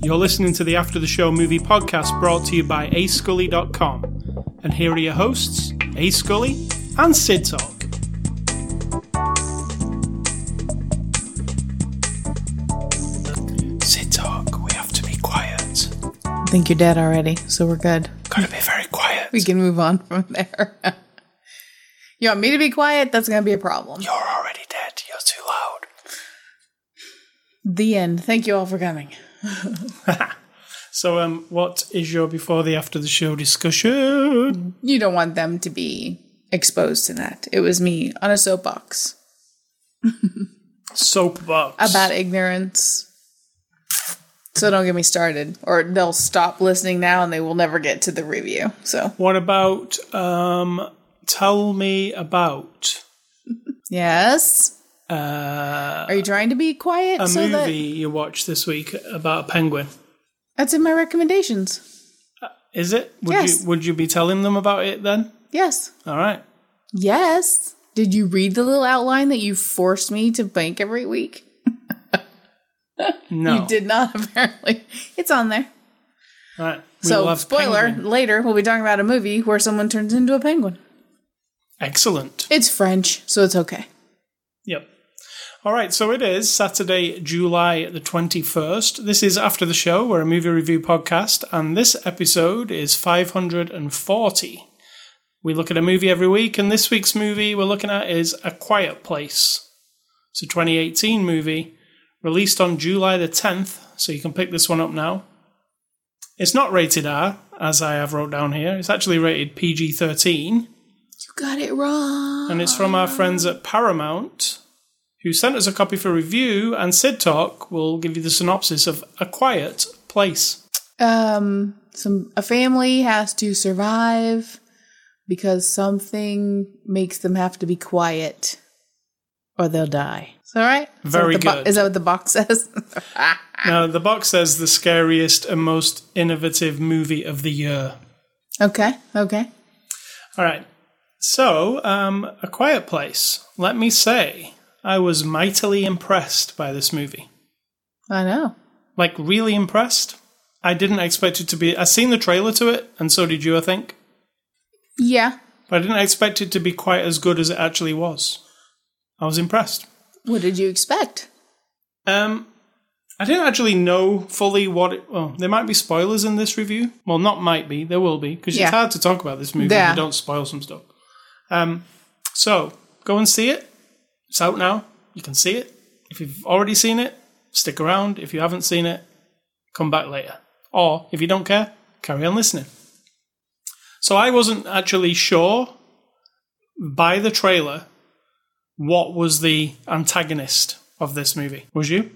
You're listening to the After the Show movie podcast brought to you by ascully.com. And here are your hosts, A Scully and Sid Talk. Sid Talk, we have to be quiet. I think you're dead already, so we're good. Gotta be very quiet. We can move on from there. you want me to be quiet? That's going to be a problem. You're already dead. You're too loud. The end. Thank you all for coming. So, um, what is your before the after the show discussion? You don't want them to be exposed to that. It was me on a soapbox Soapbox. about ignorance. So don't get me started, or they'll stop listening now and they will never get to the review. So, What about um? Tell me about yes. uh, Are you trying to be quiet a so movie that you watched this week about a penguin. that's in my recommendations? Is it? Would Yes. you would you be telling them about it then? Yes. All right. Yes. Did you read the little outline that you forced me to bank every week? No. You did not, apparently. It's on there. All right. We so, spoiler, penguin. later we'll be talking about a movie where someone turns into a penguin. Excellent. It's French, so it's okay. Yep. All right, so it is Saturday, July the 21st. This is After the Show. We're a movie review podcast, and this episode is 540. We look at a movie every week, and this week's movie we're looking at is A Quiet Place. It's a 2018 movie released on July the 10th, so you can pick this one up now. It's not rated R, as I have wrote down here. It's actually rated PG 13 You got it wrong. and it's from our friends at Paramount, who sent us a copy for review. And Sid Talk will give you the synopsis of A Quiet Place. Um, some a family has to survive because something makes them have to be quiet, or they'll die. Is that right? Is that Very the bo- good. is that what the box says? Now, the box says the scariest and most innovative movie of the year. okay. Okay. All right. So, um, A Quiet Place. Let me say, I was mightily impressed by this movie. I know. Like, really impressed. I didn't expect it to be. I seen the trailer to it, and so did you, I think. Yeah. But I didn't expect it to be quite as good as it actually was. I was impressed. What did you expect? Um, I didn't actually know fully what it. Well, there might be spoilers in this review. Well, not might be. There will be because Yeah. it's hard to talk about this movie if you don't spoil some stuff. Um, so go and see it. It's out now. You can see it. If you've already seen it, stick around. If you haven't seen it, come back later. Or if you don't care, carry on listening. So I wasn't actually sure by the trailer what was the antagonist of this movie. Was you?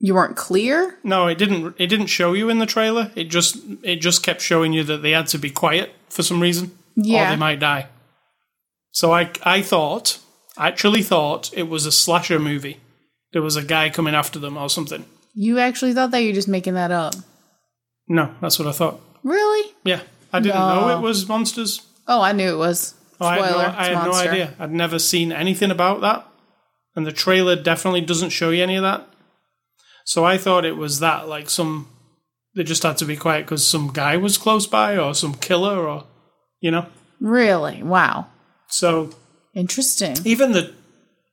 You weren't clear. No, it didn't. It didn't show you in the trailer. It just it just kept showing you that they had to be quiet for some reason, or they might die. So I I thought, actually thought it was a slasher movie. There was a guy coming after them or something. You actually thought that you're just making that up. No, that's what I thought. Really? Yeah, I didn't No. know it was monsters. Oh, I knew it was. Oh, I had, no, I had no idea. I'd never seen anything about that, and the trailer definitely doesn't show you any of that. So I thought it was that, like some they just had to be quiet because some guy was close by, or some killer, or you know. Really? Wow. So Interesting. even the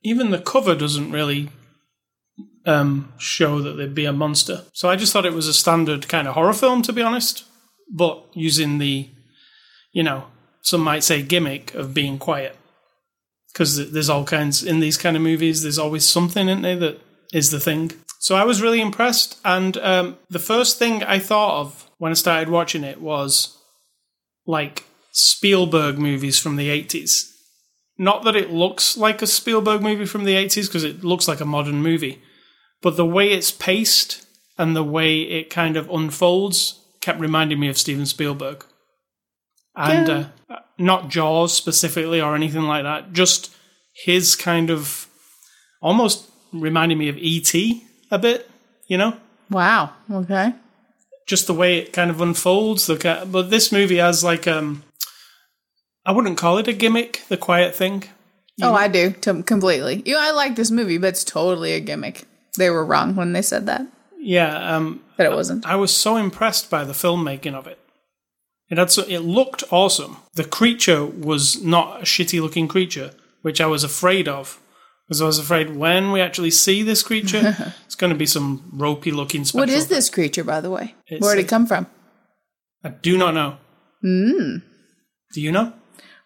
even the cover doesn't really um, show that there'd be a monster. So I just thought it was a standard kind of horror film, to be honest, but using the, you know, some might say gimmick of being quiet. Because there's all kinds in these kind of movies. There's always something in there that is the thing. So I was really impressed, and um, the first thing I thought of when I started watching it was like Spielberg movies from the 80s. Not that it looks like a Spielberg movie from the 80s, because it looks like a modern movie, but the way it's paced and the way it kind of unfolds kept reminding me of Steven Spielberg. And Yeah. uh, not Jaws specifically or anything like that, just his kind of almost reminding me of E.T. a bit, you know? Wow. Okay. just the way it kind of unfolds. The ca- but this movie has like um I wouldn't call it a gimmick, the quiet thing. Oh, I do to- completely. You know, I like this movie, but it's totally a gimmick. They were wrong when they said that. Yeah, um, That it wasn't. I was so impressed by the filmmaking of it. It had so, it looked awesome. The creature was not a shitty looking creature, which I was afraid of. Because I was afraid when we actually see this creature, it's going to be some ropey looking special. What is this creature, by the way? It's Where'd a- it come from? I do not know. Hmm. Do you know?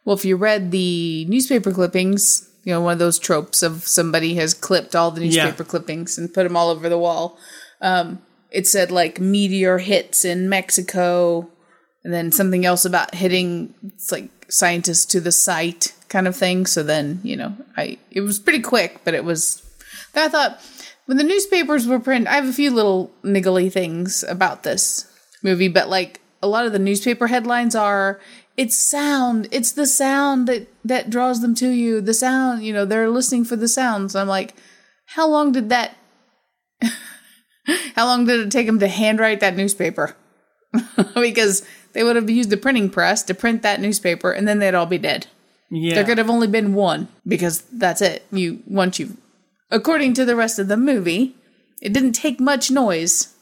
Well, if you read the newspaper clippings, you know, one of those tropes of somebody has clipped all the Yeah. newspaper clippings and put them all over the wall. Um, it said like meteor hits in Mexico, and then something else about hitting it's like scientists to the site kind of thing. So then, you know, I it was pretty quick, but it was. I thought when the newspapers were printed, I have a few little niggly things about this movie, but like a lot of the newspaper headlines are it's sound. It's the sound that that draws them to you. The sound you know they're listening for the sounds i'm like how long did that how long did it take them to handwrite that newspaper? Because they would have used the printing press to print that newspaper and then they'd all be dead. Yeah. there could have only been one because that's it. You once you according to the rest of the movie it didn't take much noise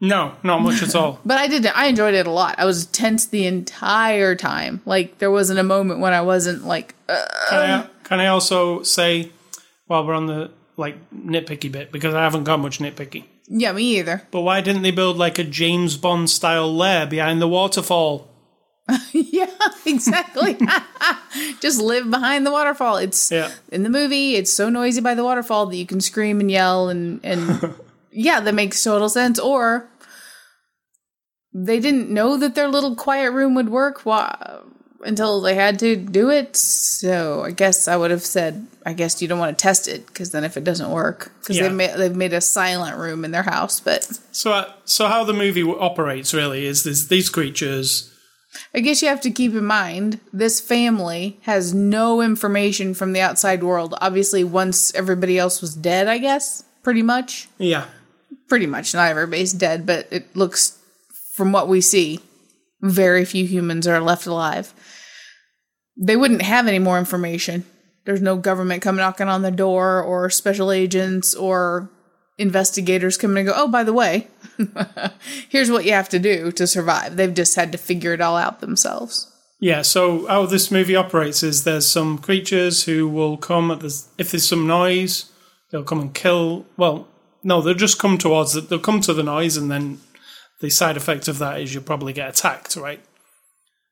no, not much at all. But I did. I enjoyed it a lot. I was tense the entire time. Like there wasn't a moment when I wasn't like, uh, Can I, can I also say, while we're on the like nitpicky bit, because I haven't got much nitpicky, yeah, me either. but why didn't they build like a James Bond style lair behind the waterfall? yeah, exactly. Just live behind the waterfall. It's Yeah. in the movie. It's so noisy by the waterfall that you can scream and yell and and yeah, that makes total sense. Or they didn't know that their little quiet room would work why, until they had to do it. So I guess I would have said, I guess you don't want to test it because then if it doesn't work, because Yeah. they've made they've made a silent room in their house. But So, uh, so how the movie operates really is there's these creatures. I guess you have to keep in mind this family has no information from the outside world. Obviously, once everybody else was dead, I guess pretty much. Yeah, pretty much not everybody's dead, but it looks from what we see, very few humans are left alive. They wouldn't have any more information. There's no government coming knocking on the door or special agents or investigators coming and go, oh, by the way, here's what you have to do to survive. They've just had to figure it all out themselves. yeah. So how this movie operates is there's some creatures who will come at this if there's some noise, they'll come and kill. Well, no, they'll just come towards it. They'll come to the noise, and then the side effect of that is you'll probably get attacked, right?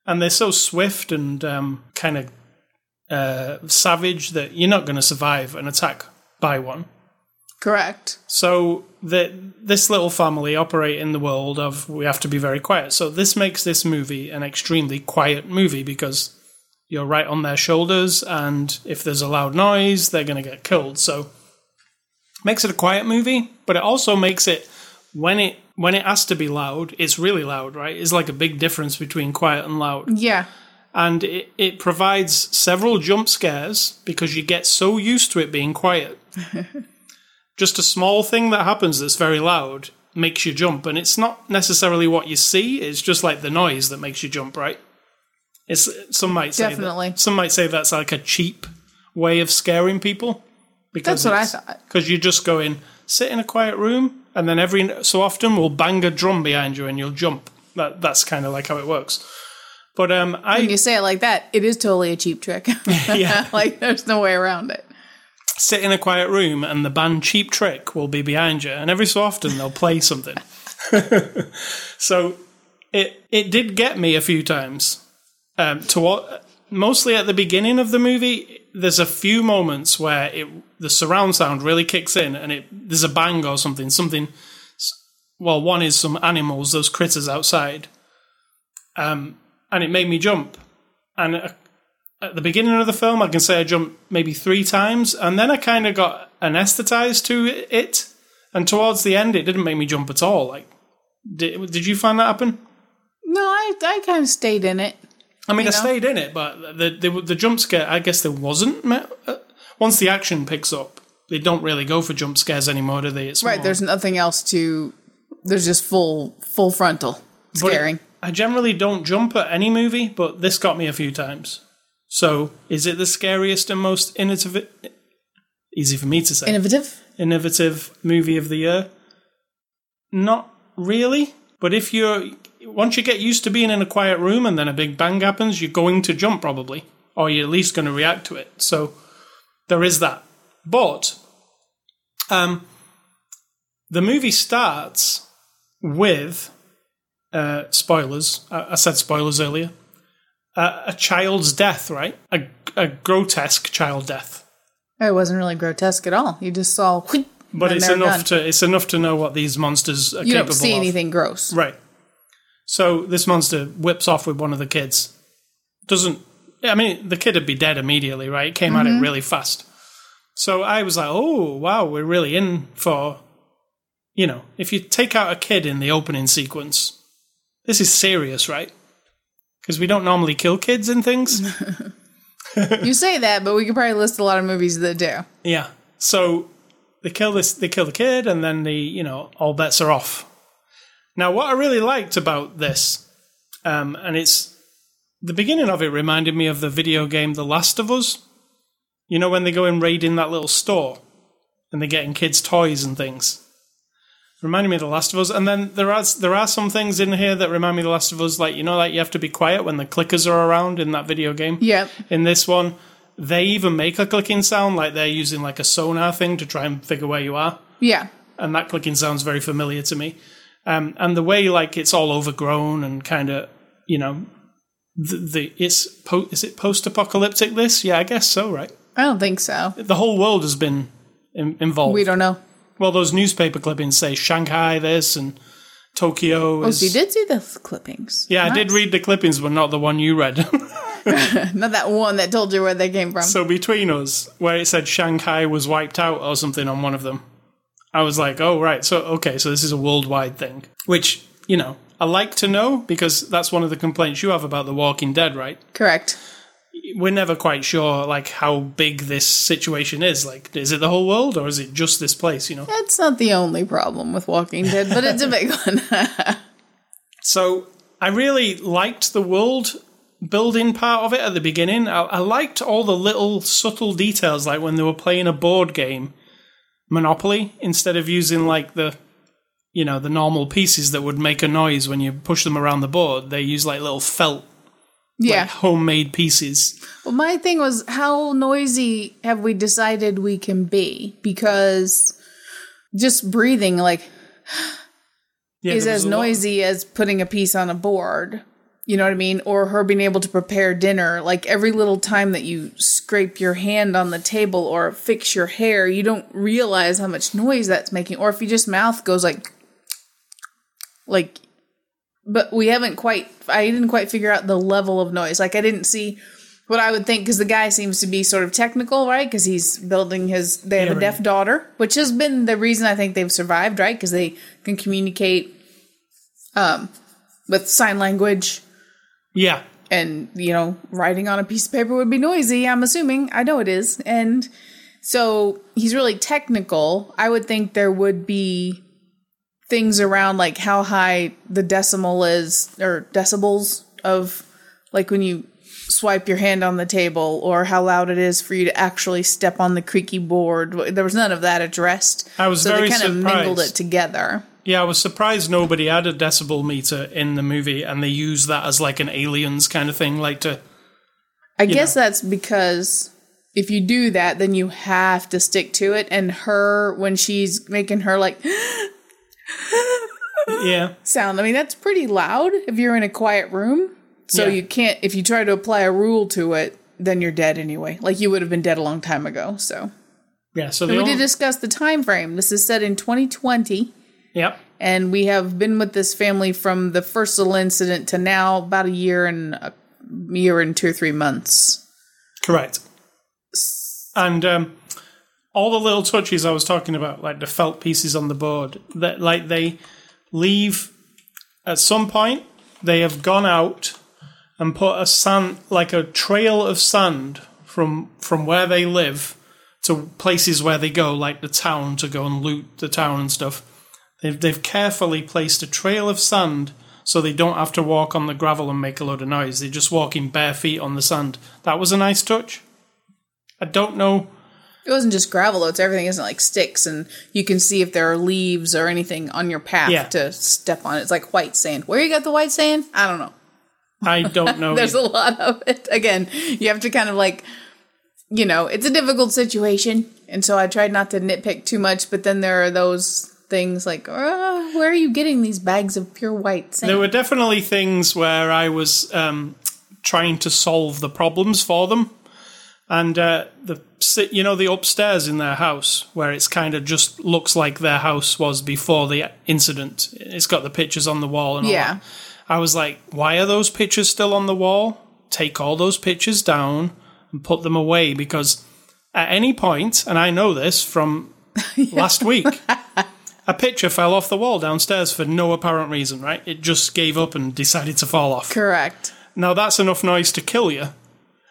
And they're so swift and um, kind of uh, savage that you're not going to survive an attack by one. Correct. So the, this little family operate in the world of we have to be very quiet. So this makes this movie an extremely quiet movie because you're right on their shoulders, and if there's a loud noise, they're going to get killed. So makes it a quiet movie, but it also makes it when it when it has to be loud, it's really loud, right? It's like a big difference between quiet and loud Yeah. and it, it provides several jump scares because you get so used to it being quiet. Just a small thing that happens that's very loud makes you jump, and it's not necessarily what you see; it's just like the noise that makes you jump, right? It's some might say Definitely. That, some might say that's like a cheap way of scaring people because That's what I thought. because you just go in, sit in a quiet room, and then every so often we'll bang a drum behind you and you'll jump. That that's kind of like how it works. But um, I When you say it like that, it is totally a cheap trick. Yeah. like there's no way around it. sit in a quiet room and the band Cheap Trick will be behind you, and every so often they'll play something. so it it did get me a few times. Um, to what mostly at the beginning of the movie, there's a few moments where it the surround sound really kicks in, and it there's a bang or something. Something. Well, one is some animals, those critters outside, um, and it made me jump. And uh, at the beginning of the film, I can say I jumped maybe three times, and then I kind of got anesthetized to it. And towards the end, it didn't make me jump at all. Like, did, did you find that happen? No, I I kind of stayed in it. I mean, You I stayed in it, but the, the the jump scare, I guess there wasn't. uh, Once the action picks up, they don't really go for jump scares anymore, do they? It's Right, more- there's nothing else to. There's just full full frontal it- scaring. I generally don't jump at any movie, but this got me a few times. So, is it the scariest and most innovative? Easy for me to say. Innovative. innovative movie of the year? Not really. But if you're once you get used to being in a quiet room and then a big bang happens, you're going to jump probably, or you're at least going to react to it. So there is that. But um, the movie starts with uh, spoilers. I, I said spoilers earlier. Uh, a child's death, right? A, a grotesque child death. It wasn't really grotesque at all. You just saw, whoop, But it's enough done. to it's enough to know what these monsters are You capable don't see of. anything gross. Right. So this monster whips off with one of the kids. Doesn't I mean the kid would be dead immediately, right? It came at it mm-hmm. really fast. So I was like, "Oh, wow, we're really in for you know, if you take out a kid in the opening sequence, this is serious, right? Because we don't normally kill kids in things. You say that, but we could probably list a lot of movies that do. Yeah. So they kill this they kill the kid and then the you know, all bets are off. Now what I really liked about this, um, and it's the beginning of it reminded me of the video game The Last of Us. You know when they go and raid in that little store and they're getting kids' toys and things. Reminded me of The Last of Us. And then there are there are some things in here that remind me of The Last of Us, like you know, like you have to be quiet when the clickers are around in that video game Yeah. in this one they even make a clicking sound like they're using like a sonar thing to try and figure where you are Yeah. and that clicking sounds very familiar to me um, and the way like it's all overgrown and kind of you know the, the it's po- is it post-apocalyptic this yeah i guess so right I don't think so. the whole world has been in- involved We don't know. well those newspaper clippings say shanghai this and tokyo Oh, is so you did see the clippings. yeah i did read the clippings but not the one you read Not that one that told you where they came from. So between us, where it said Shanghai was wiped out or something on one of them, I was like, oh, right. So, okay, so this is a worldwide thing. Which, you know, I like to know because that's one of the complaints you have about The Walking Dead, right? Correct. We're never quite sure, like, how big this situation is. Like, is it the whole world or is it just this place, you know? That's not the only problem with Walking Dead, but it's a big one. So I really liked the world building part of it at the beginning. I, I liked all the little subtle details, like when they were playing a board game, Monopoly, instead of using like the, you know, the normal pieces that would make a noise when you push them around the board. They use like little felt, yeah. like, homemade pieces. Well, my thing was, how noisy have we decided we can be? Because just breathing, like, Yeah, is as noisy as putting a piece on a board. You know what I mean? Or her being able to prepare dinner. Like every little time that you scrape your hand on the table or fix your hair, you don't realize how much noise that's making. Or if you just mouth goes like, like, but we haven't quite, I didn't quite figure out the level of noise. Like I didn't see what I would think because the guy seems to be sort of technical, right? Because he's building his, they have Yeah, a right. deaf daughter, which has been the reason I think they've survived, right? Because they can communicate um, with sign language Yeah, and you know writing on a piece of paper would be noisy i'm assuming. I know it is. And so he's really technical. I would think there would be things around like how high the decimal is or decibels of like when you swipe your hand on the table or how loud it is for you to actually step on the creaky board. There was none of that addressed. I was so very they kind of mingled it together yeah. I was surprised nobody had a decibel meter in the movie, and they use that as like an aliens kind of thing, like to I guess that's because if you do that, then you have to stick to it. And her, when she's making her like yeah. sound, I mean, that's pretty loud if you're in a quiet room. So Yeah. you can't, if you try to apply a rule to it, then you're dead anyway. Like you would have been dead a long time ago. So Yeah, so we did discuss the time frame. This is set in 2020. Yep. And we have been with this family from the first little incident to now about a year and a year and two or three months. Correct. And um, all the little touches I was talking about, like the felt pieces on the board, that like they leave at some point. They have gone out and put a sand, like a trail of sand from from where they live to places where they go, like the town, to go and loot the town and stuff. They've they've carefully placed a trail of sand so they don't have to walk on the gravel and make a load of noise. They're just walking bare feet on the sand. That was a nice touch. I don't know. It wasn't just gravel, though. It's everything isn't like sticks, and you can see if there are leaves or anything on your path Yeah. to step on. It's like white sand. Where you got the white sand? I don't know. I don't know. There's a lot of it. Again, you have to kind of like, you know, it's a difficult situation, and so I tried not to nitpick too much. But then there are those things like, uh, where are you getting these bags of pure white sand? There were definitely things where I was um, trying to solve the problems for them, and uh, the you know the upstairs in their house where it's kind of just looks like their house was before the incident. It's got the pictures on the wall and all Yeah. that. I was like, why are those pictures still on the wall? Take all those pictures down and put them away because at any point, and I know this from last week, a picture fell off the wall downstairs for no apparent reason, right? It just gave up and decided to fall off. Correct. Now that's enough noise to kill you.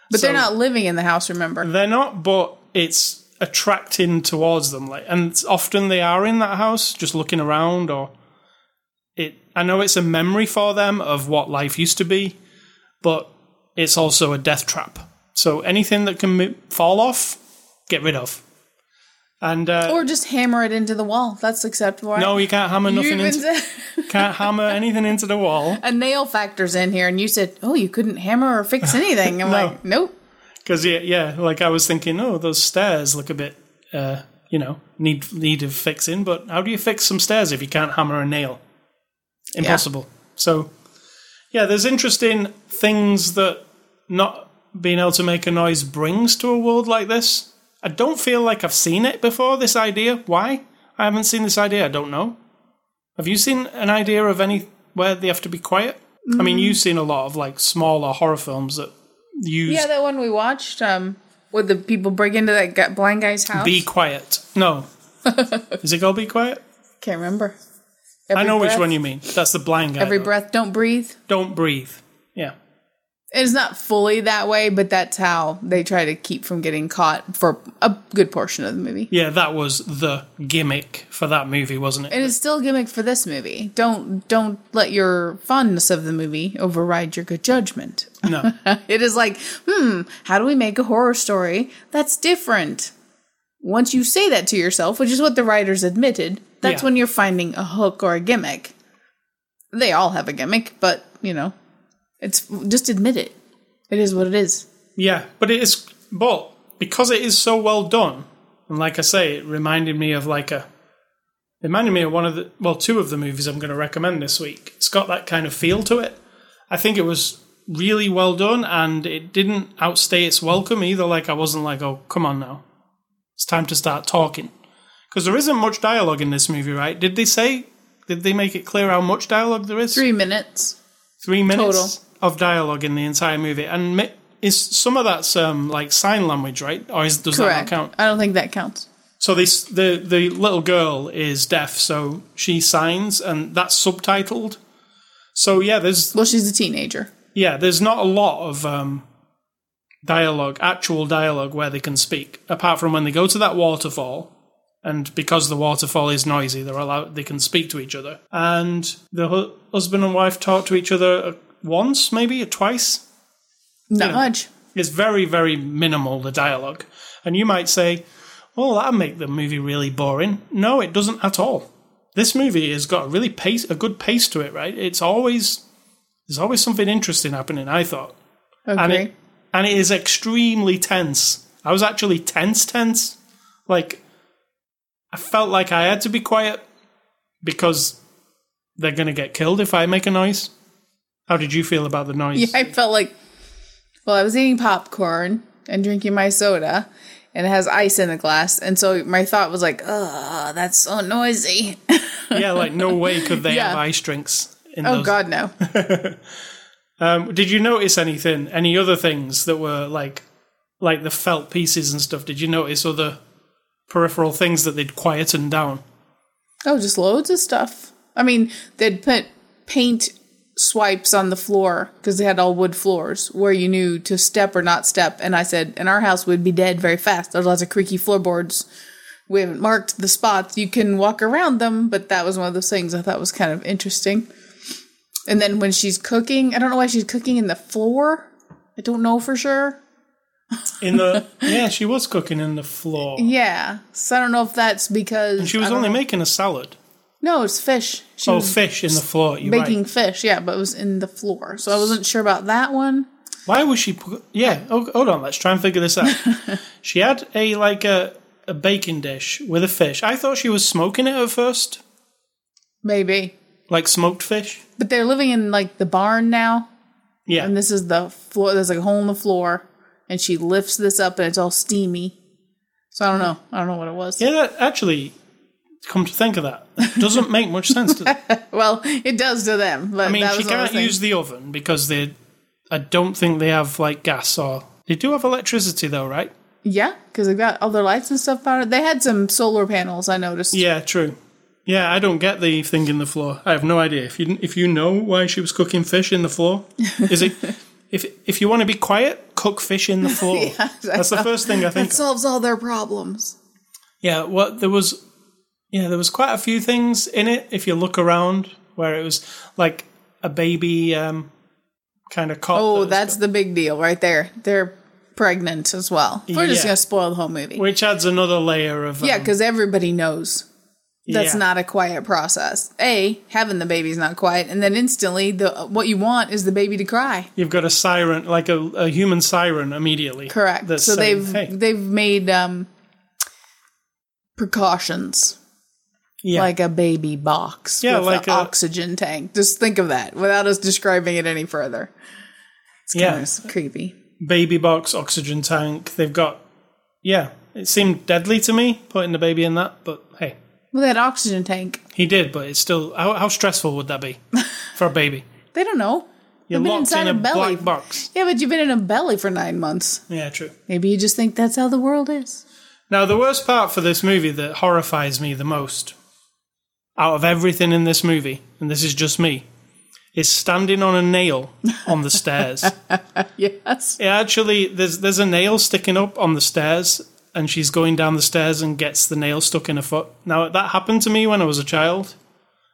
But So- they're not living in the house, remember? They're not, but it's attracting towards them. Like, and often they are in that house, just looking around, or it. I know it's a memory for them of what life used to be, but it's also a death trap. So anything that can fall off, get rid of. And uh, Or just hammer it into the wall. That's acceptable. right? no, you can't hammer nothing into can't hammer anything into the wall. a nail factors in here, and you said, "Oh, you couldn't hammer or fix anything." I'm No. like, "Nope." Because yeah, yeah, like I was thinking, oh, those stairs look a bit, uh, you know, need need of fixing. But how do you fix some stairs if you can't hammer a nail? Impossible. So, yeah, there's interesting things that not being able to make a noise brings to a world like this. I don't feel like I've seen it before. This idea, why I haven't seen this idea, I don't know. Have you seen an idea of any where they have to be quiet? I mean, you've seen a lot of like smaller horror films that use Yeah, that one we watched, um, with the people break into that blind guy's house. Be quiet. No. Is it called Be Quiet? Can't remember. I Every know which one you mean. That's the blind guy. Every though. breath, don't breathe. Don't breathe. Yeah. It's not fully that way, but that's how they try to keep from getting caught for a good portion of the movie. Yeah, that was the gimmick for that movie, wasn't it? And it's still a gimmick for this movie. Don't don't let your fondness of the movie override your good judgment. No. It is like, hmm, how do we make a horror story that's different? Once you say that to yourself, which is what the writers admitted, that's Yeah. when you're finding a hook or a gimmick. They all have a gimmick, but you know, it's just admit it. It is what it is. yeah, but it is. But because it is so well done, and like I say, it reminded me of like a. It reminded me of one of the. Well, two of the movies I'm going to recommend this week. It's got that kind of feel to it. I think it was really well done, and it didn't outstay its welcome either. Like, I wasn't like, oh, come on now. It's time to start talking. Because there isn't much dialogue in this movie, right? Did they say? Did they make it clear how much dialogue there is? Three minutes. Three minutes Total. Of dialogue in the entire movie, and is some of that's um, like sign language, right? Or is, does that not Correct. count? I don't think that counts. So this the the little girl is deaf, so she signs, and that's subtitled. So yeah, there's Well, she's a teenager. yeah, there's not a lot of um, dialogue, actual dialogue where they can speak, apart from when they go to that waterfall. And because the waterfall is noisy, they're allowed. They can speak to each other, and the hu- husband and wife talk to each other once, maybe or twice. Not Yeah. much. It's very, very minimal the dialogue, and you might say, "Oh, that'll make the movie really boring." No, it doesn't at all. This movie has got a really pace, a good pace to it. Right? It's always there's always something interesting happening. I thought, Okay. and it and it is extremely tense. I was actually tense, tense. Like I felt like I had to be quiet because they're going to get killed if I make a noise. How did you feel about the noise? Yeah, I felt like, well, I was eating popcorn and drinking my soda, and it has ice in the glass, and so my thought was like, "Oh, that's so noisy." yeah, like no way could they Yeah. have ice drinks in oh those. God, no. Um, did you notice anything? Any other things that were like, like the felt pieces and stuff? Did you notice other peripheral things that they'd quietened down? Oh, just loads of stuff. I mean, they'd put paint swipes on the floor because they had all wood floors where you knew to step or not step. And I said, in our house, we'd be dead very fast. There's lots of creaky floorboards. We haven't marked the spots. You can walk around them, but that was one of those things I thought was kind of interesting. And then when she's cooking, I don't know why she's cooking in the floor. I don't know for sure. In the yeah, she was cooking in the floor. Yeah. So I don't know if that's because She was only know. making a salad. No, it's fish. She Oh, fish in the floor. You're baking right. fish, yeah, but it was in the floor. So I wasn't sure about that one. Why was she? pu- Yeah. Oh, hold on. Let's try and figure this out. she had a like a a baking dish with a fish. I thought she was smoking it at first, Maybe. like smoked fish. But they're living in like the barn now. Yeah. And this is the floor there's like a hole in the floor. And she lifts this up and it's all steamy. So I don't know. I don't know what it was. yeah. That actually, come to think of that, doesn't make much sense to them. Well, it does to them. But I mean, that she was what I was can't use the oven because they. I don't think they have like gas or they do have electricity though, right? Yeah, because they've got other lights and stuff on it. They had some solar panels, I noticed. Yeah, true. Yeah, I don't get the thing in the floor. I have no idea. If you if you know why she was cooking fish in the floor, is it if if you want to be quiet, cook fish in the floor. That's the first thing I think. That solves all their problems. Yeah, what there was, yeah, there was quite a few things in it. If you look around, where it was like a baby um, kind of that Oh, was that's the big deal right there. They're pregnant as well. We're just Yeah. to spoil the whole movie. which adds another layer of um, yeah, because everybody knows that's yeah. not a quiet process. A, having the baby's not quiet, and then instantly, the what you want is the baby to cry. You've got a siren, like a, a human siren, immediately. Correct. That's so saying, they've hey, they've made um, precautions yeah, like a baby box Yeah, with like an oxygen tank. Just think of that without us describing it any further. It's Yeah. kind of creepy. baby box, oxygen tank. They've got, yeah. It seemed deadly to me putting the baby in that, but hey, Well, that oxygen tank. he did. But it's still how, how stressful would that be for a baby? They don't know. You're They've been locked inside in a a belly. black box. Yeah, but you've been in a belly for nine months. Yeah, true. Maybe you just think that's how the world is. Now, the worst part for this movie that horrifies me the most, out of everything in this movie, and this is just me, is standing on a nail on the stairs. Yes. It actually, there's there's a nail sticking up on the stairs, and she's going down the stairs and gets the nail stuck in her foot. Now that happened to me when I was a child.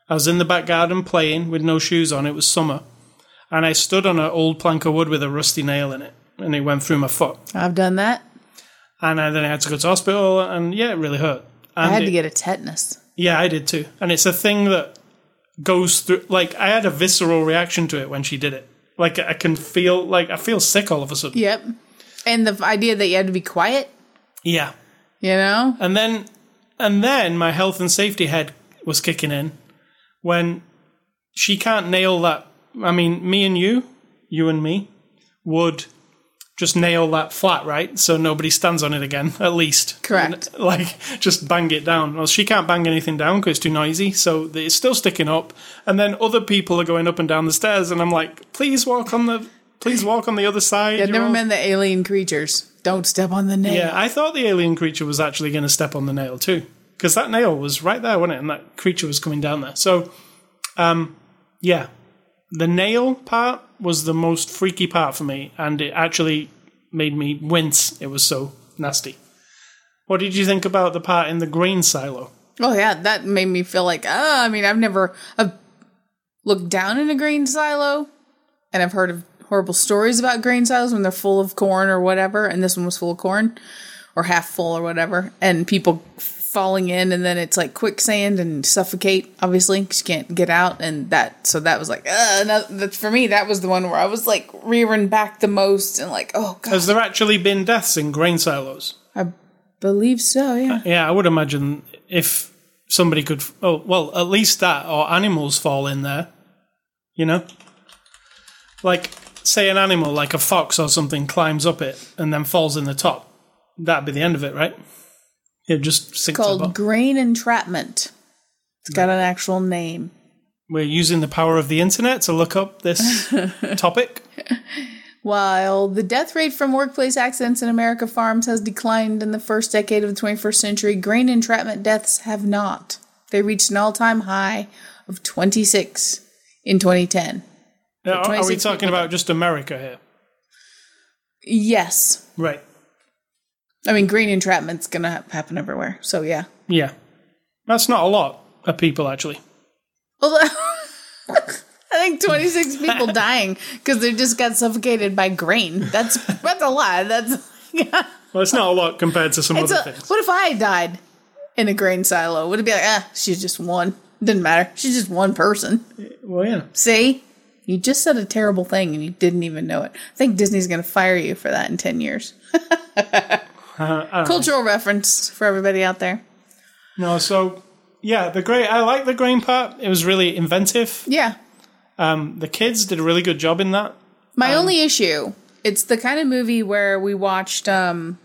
I was in the back garden playing with no shoes on. It was summer, and I stood on an old plank of wood with a rusty nail in it, and it went through my foot. I've done that. And I, then I had to go to hospital, and yeah, it really hurt. And I had it- to get a tetanus. Yeah, I did too. And it's a thing that goes through. Like I had a visceral reaction to it when she did it. Like I can feel like I feel sick all of a sudden. Yep. And the idea that you had to be quiet, Yeah. you know? And then, and then my health and safety head was kicking in when she can't nail that. I mean, me and you, you and me, would just nail that flat, right? So nobody stands on it again, at least. Correct. And, like, just bang it down. Well, she can't bang anything down because it's too noisy, so it's still sticking up. And then other people are going up and down the stairs, and I'm like, please walk on the, please walk on the other side. I've never all- met the alien creatures. Don't step on the nail. yeah, I thought the alien creature was actually going to step on the nail too, because that nail was right there, wasn't it? And that creature was coming down there. So, um, yeah, the nail part was the most freaky part for me, and it actually made me wince. It was so nasty. What did you think about the part in the grain silo? Oh yeah, that made me feel like ah. I mean, I've never I've looked down in a grain silo, and I've heard of horrible stories about grain silos when they're full of corn or whatever, and this one was full of corn or half full or whatever, and people falling in, and then it's like quicksand and suffocate, obviously, because you can't get out, and that so that was like uh, no, for me. That was the one where I was like rearing back the most, and like oh god, Has there actually been deaths in grain silos? I believe so. Yeah, Yeah, I would imagine if somebody could. Oh, well, at least that, or animals fall in there. You know? Like, say an animal, like a fox or something, climbs up it and then falls in the top. That'd be the end of it, right? It just sinks. to called bottom. grain entrapment. It's got an actual name. We're using the power of the internet to look up this topic. While the death rate from workplace accidents in America farms has declined in the first decade of the 21st century, grain entrapment deaths have not. They reached an all time high of 26 in 2010. Now, Are, we talking about just America here? Yes. Right. I mean, grain entrapment's going to ha- happen everywhere. So, yeah. Yeah. That's not a lot of people, actually. Although, I think 26 people dying because they just got suffocated by grain. That's that's a lot. That's Yeah. Well, it's not a lot compared to some it's other a, things. what if I died in a grain silo? Would it be like, ah, she's just one? Didn't matter. She's just one person. Well, yeah. See, you just said a terrible thing and you didn't even know it. I think Disney's going to fire you for that in 10 years. Cultural reference for everybody out there. No, so yeah, the great. I like the grain part. It was really inventive. Yeah. Um, the kids did a really good job in that. My only issue, it's the kind of movie where we watched um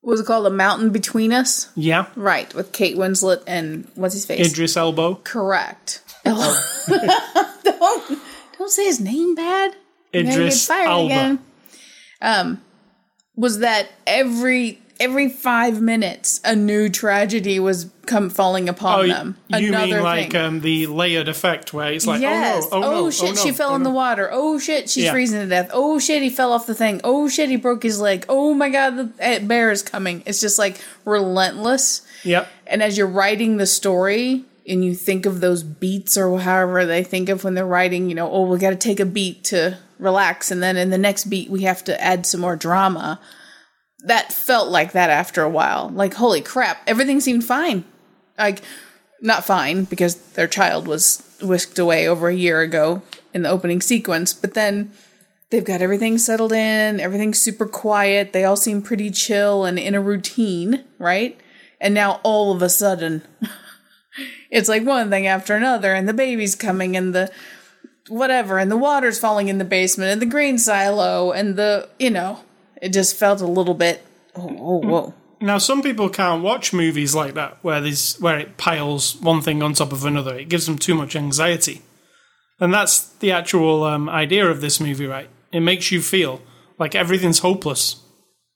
what was it called? A Mountain Between Us? Yeah, Right, with Kate Winslet and what's his face? Idris Elbow. Correct. don't don't say his name bad. Idris fired Elba. again. Um, was that every every five minutes a new tragedy was come falling upon Oh, them? you Another mean like thing. um, the layered effect where it's like, yes. oh no, oh, no, shit, oh, no, she fell oh, in the water. Oh shit, she's Yeah. freezing to death. Oh shit, he fell off the thing. Oh shit, he broke his leg. Oh my god, the eh, bear is coming. It's just like relentless. Yep. And as you're writing the story and you think of those beats or however they think of when they're writing, you know, oh, we got to take a beat to relax. And then in the next beat, we have to add some more drama. That felt like that after a while. Like, holy crap, everything seemed fine. Like, not fine because their child was whisked away over a year ago in the opening sequence. But then they've got everything settled in, everything's super quiet. They all seem pretty chill and in a routine, right? And now all of a sudden, it's like one thing after another, and the baby's coming, and the whatever, and the water's falling in the basement, and the grain silo, and the, you know, it just felt a little bit, oh, oh whoa. Now, some people can't watch movies like that where there's where it piles one thing on top of another. It gives them too much anxiety, and that's the actual um, idea of this movie, right? It makes you feel like everything's hopeless.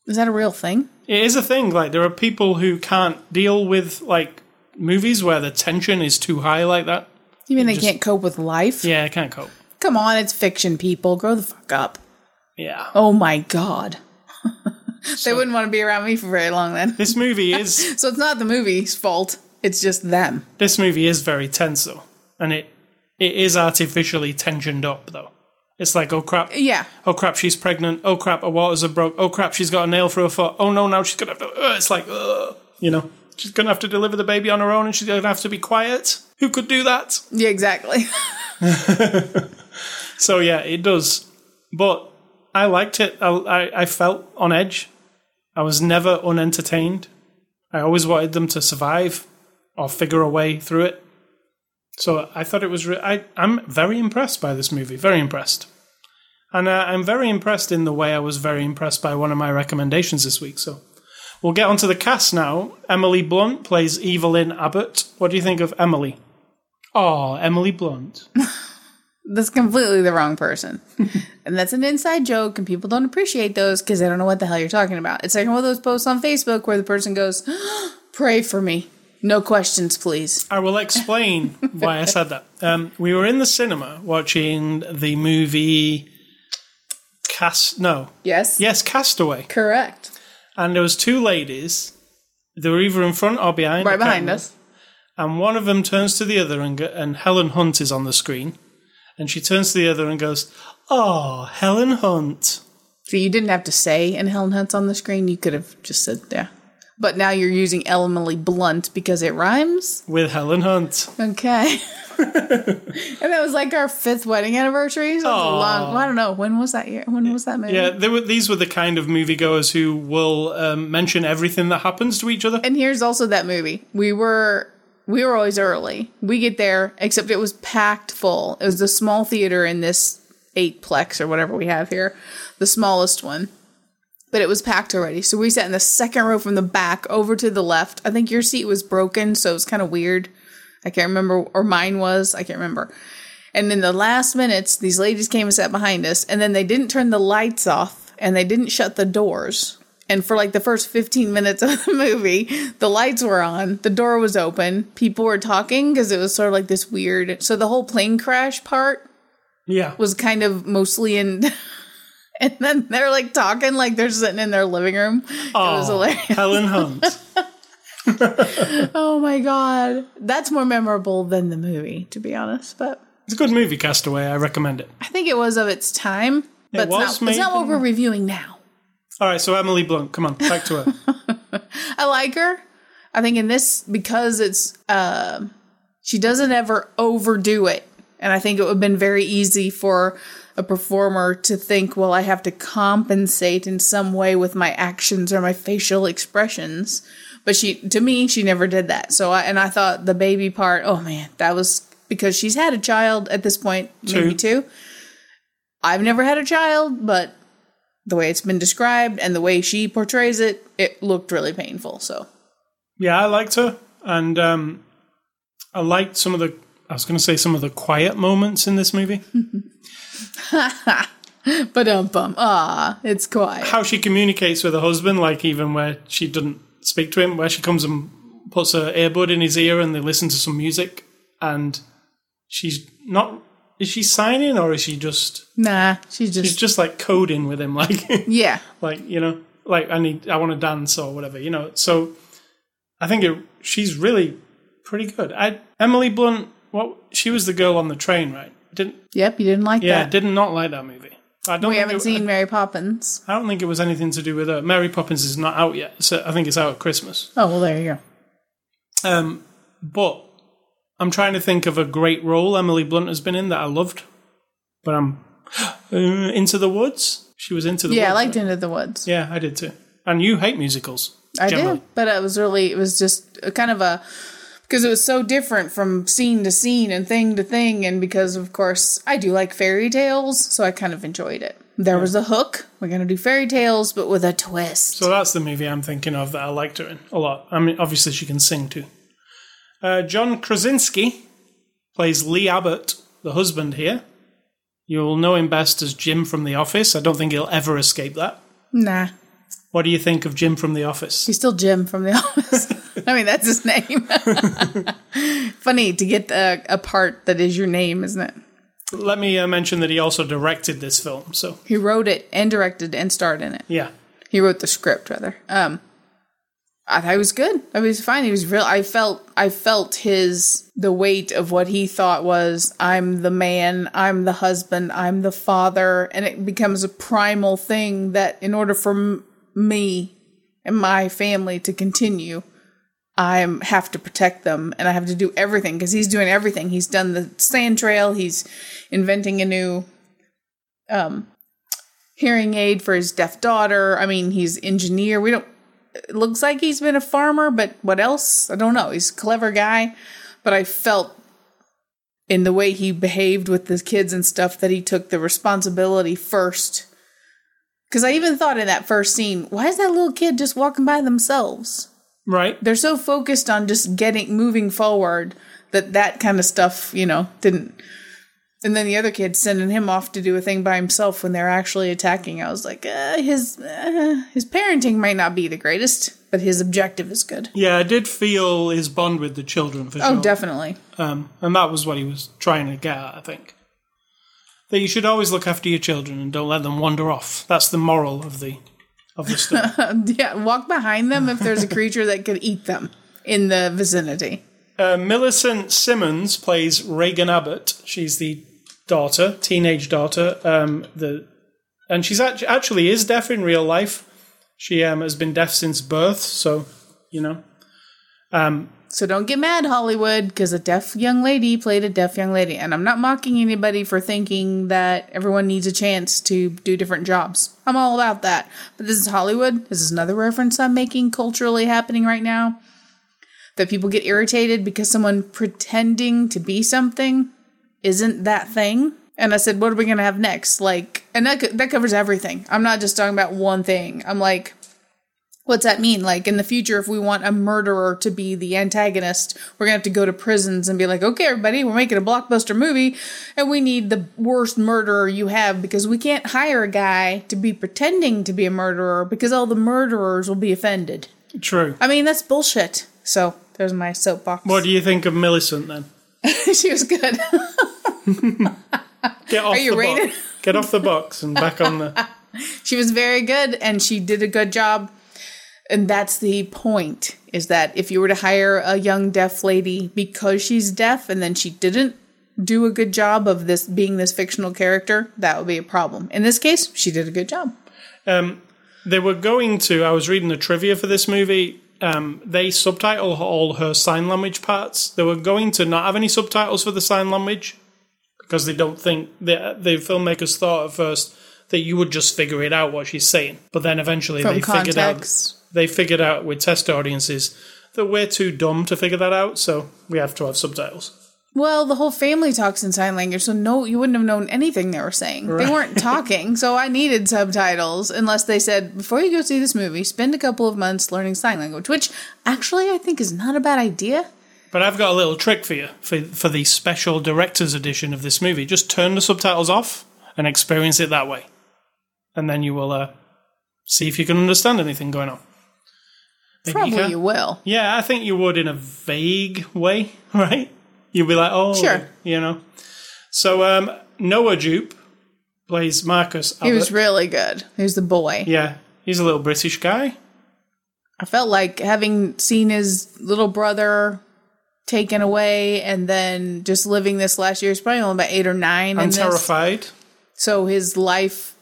Is that a real thing? It is a thing. Like there are people who can't deal with like movies where the tension is too high like that. You mean they just- can't cope with life? Yeah, I can't cope. Come on, it's fiction, people. Grow the fuck up. Yeah. Oh my god. they wouldn't want to be around me for very long then. This movie is So it's not the movie's fault. It's just them. this movie is very tense though, and it it is artificially tensioned up though. It's like oh crap, Yeah. oh crap, she's pregnant. Oh crap, her waters are broke. Oh crap, she's got a nail through her foot. Oh no, now she's gonna have to. Uh, it's like, uh, you know, she's gonna have to deliver the baby on her own, and she's gonna have to be quiet. Who could do that? Yeah, exactly. So yeah, it does. But I liked it. I, I, I felt on edge. I was never unentertained. I always wanted them to survive or figure a way through it. So I thought it was. Re- I I'm very impressed by this movie. Very impressed. And uh, I'm very impressed in the way I was very impressed by one of my recommendations this week. So we'll get onto the cast now. Emily Blunt plays Evelyn Abbott. What do you think of Emily? Oh, Emily Blunt. That's completely the wrong person. and that's an inside joke, and people don't appreciate those because they don't know what the hell you're talking about. It's like one of those posts on Facebook where the person goes, Pray for me. No questions, please. I will explain why I said that. Um, we were in the cinema watching the movie Cast. No, Yes? yes, Castaway, Correct. And there was two ladies. They were either in front or behind. Right behind remember. us. And one of them turns to the other, and, go, and Helen Hunt is on the screen. And she turns to the other and goes, "Oh, Helen Hunt." So you didn't have to say and Helen Hunt's on the screen. You could have just said, yeah. But now you're using Emily Blunt because it rhymes? With Helen Hunt. Okay. and that was like our fifth wedding anniversary. So long. Well, I don't know. When was that year? When was that movie? Yeah, they were, these were the kind of moviegoers who will um, mention everything that happens to each other. And here's also that movie. We were we were always early. We get there, except it was packed full. It was the small theater in this eightplex or whatever we have here, the smallest one. But it was packed already. So we sat in the second row from the back over to the left. I think your seat was broken, so it was kind of weird. I can't remember, or mine was. I can't remember. And in the last minutes, these ladies came and sat behind us, and then they didn't turn the lights off and they didn't shut the doors. And for like the first 15 minutes of the movie, the lights were on, the door was open, people were talking because it was sort of like this weird. So the whole plane crash part Yeah. was kind of mostly in. And then they're like talking like they're sitting in their living room. it was hilarious. Helen Hunt. Oh my god. That's more memorable than the movie, to be honest. But It's a good movie, Castaway. I recommend it. I think it was of its time, but it's, was not, it's not what we're reviewing now. All right, so Emily Blunt, come on, back to her. I like her. I think in this because it's uh, she doesn't ever overdo it, and I think it would have been very easy for a performer to think, well, I have to compensate in some way with my actions or my facial expressions. But she, to me, she never did that. So, I, and I thought the baby part, oh man, that was because she's had a child at this point, maybe two. I've never had a child, but the way it's been described and the way she portrays it, it looked really painful. So, yeah, I liked her, and um, I liked some of the. I was going to say some of the quiet moments in this movie. but um, bum, ah, it's quiet. How she communicates with her husband, like even where she doesn't speak to him, where she comes and puts her earbud in his ear and they listen to some music, and she's not. Is she signing or is she just? Nah, she's just, She's just like coding with him, like. yeah. like you know like i need i want to dance or whatever you know so i think it, she's really pretty good i emily blunt what she was the girl on the train right didn't Yep, you didn't like yeah that. Yeah, did not like that movie i don't We haven't it, seen Mary Poppins. i don't think it was anything to do with her mary poppins is not out yet so i think it's out at christmas Oh well, there you go. um but i'm trying to think of a great role emily blunt has been in that i loved but i'm uh, into the woods she was into the Woods. Yeah, I liked right? Into the Woods. yeah i did too and you hate musicals I generally. did, but it was really it was just kind of a because it was so different from scene to scene and thing to thing, and because of course I do like fairy tales, so I kind of enjoyed it. There was a hook. We're gonna do fairy tales, but with a twist. So that's the movie I'm thinking of that I liked her in a lot. I mean, obviously she can sing too. Uh, John Krasinski plays Lee Abbott, the husband here. You'll know him best as Jim from The Office. I don't think he'll ever escape that. nah, What do you think of Jim from The Office? he's still Jim from the office. I mean, that's his name. Funny to get a, a part that is your name, isn't it? Let me uh, mention that he also directed this film. So He wrote it and directed and starred in it. yeah, He wrote the script rather. Um I thought he was good. I was fine. He was real I felt I felt his the weight of what he thought was I'm the man, I'm the husband, I'm the father and it becomes a primal thing that in order for m- me and my family to continue I have to protect them and I have to do everything because he's doing everything. He's done the sand trail, he's inventing a new um hearing aid for his deaf daughter. I mean, he's engineer. We don't. It looks like he's been a farmer, but what else? I don't know. He's a clever guy, but I felt in the way he behaved with the kids and stuff that he took the responsibility first. Because I even thought in that first scene, why is that little kid just walking by themselves? Right. They're so focused on just getting moving forward that that kind of stuff, you know, didn't. And then the other kid sending him off to do a thing by himself when they're actually attacking. I was like, uh, his uh, his parenting might not be the greatest, but his objective is good. Yeah, I did feel his bond with the children for Oh, sure. definitely. Um, and that was what he was trying to get at, I think. That you should always look after your children and don't let them wander off. That's the moral of the of the. Yeah, walk behind them if there's a creature that could eat them in the vicinity. uh, Millicent Simmonds plays Regan Abbott. She's the daughter, teenage daughter. Um, the and she's actually, actually is deaf in real life. She um, has been deaf since birth, so you know. Um, So don't get mad, Hollywood, because a deaf young lady played a deaf young lady. And I'm not mocking anybody for thinking that everyone needs a chance to do different jobs. I'm all about that. But this is Hollywood. This is another reference I'm making culturally happening right now. That people get irritated because someone pretending to be something isn't that thing. And I said, what are we going to have next? Like, and that, that covers everything. I'm not just talking about one thing. I'm like, What's that mean? Like in the future, if we want a murderer to be the antagonist, we're gonna have to go to prisons and be like, okay, everybody, we're making a blockbuster movie, and we need the worst murderer you have because we can't hire a guy to be pretending to be a murderer because all the murderers will be offended. true. I mean, that's bullshit. So there's my soapbox. What do you think of Millicent then? she was good. Get off Are you the rated? box. Get off the box and back on the. she was very good and she did a good job and that's the point is that if you were to hire a young deaf lady because she's deaf and then she didn't do a good job of this being this fictional character, that would be a problem. In this case, she did a good job. Um, they were going to. I was reading the trivia for this movie. Um, they subtitle all her sign language parts. They were going to not have any subtitles for the sign language because they don't think the the filmmakers thought at first that you would just figure it out what she's saying. But then eventually From they figured out context. They figured out with test audiences that we're too dumb to figure that out, so we have to have subtitles. Well, the whole family talks in sign language, so no, you wouldn't have known anything they were saying. They weren't talking, so I needed subtitles unless they said, before you go see this movie, spend a couple of months learning sign language, which actually I think is not a bad idea. But I've got a little trick for you for for the special director's edition of this movie. Just turn the subtitles off and experience it that way, and then you will uh, see if you can understand anything going on. Probably can. you will. Yeah, I think you would in a vague way, right? You'd be like, oh, Sure. you know. So um, Noah Jupe plays Marcus. He was really good. He was the boy. yeah, he's a little British guy. I felt like having seen his little brother taken away and then just living this last year, he's probably only about eight or nine. I'm in this. terrified. So his life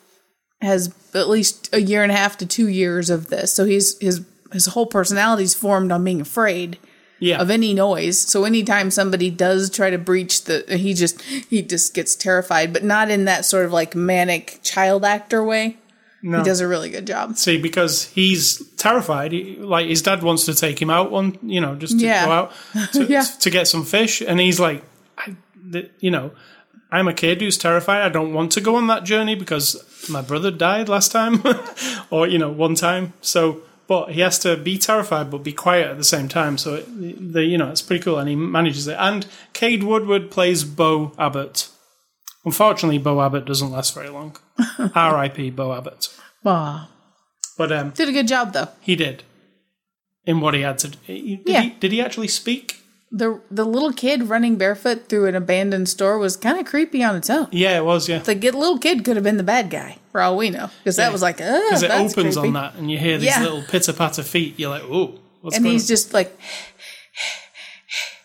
has at least a year and a half to two years of this. So he's his his whole personality's formed on being afraid Yeah, of any noise. So anytime somebody does try to breach the he just he just gets terrified, but not in that sort of like manic child actor way. no. He does a really good job. See, because he's terrified. He, like his dad wants to take him out one, you know, just to Yeah. go out to, Yeah. to get some fish, and he's like, I, th- you know, I'm a kid who's terrified. I don't want to go on that journey because my brother died last time, or you know, one time. So, but he has to be terrified but be quiet at the same time. So, it, the, you know, it's pretty cool, and he manages it. And Cade Woodward plays Beau Abbott. Unfortunately, Beau Abbott doesn't last very long. R.I.P. Beau Abbott. Wow. But um, Did a good job though. he did in what he had to. Did, Yeah. he, did he actually speak? The the little kid running barefoot through an abandoned store was kind of creepy on its own. Yeah, it was. Yeah, The good little kid could have been the bad guy for all we know, because that was like, because it opens creepy. on that, and you hear these Yeah. little pitter patter feet. You're like, oh, what's and he's on? just like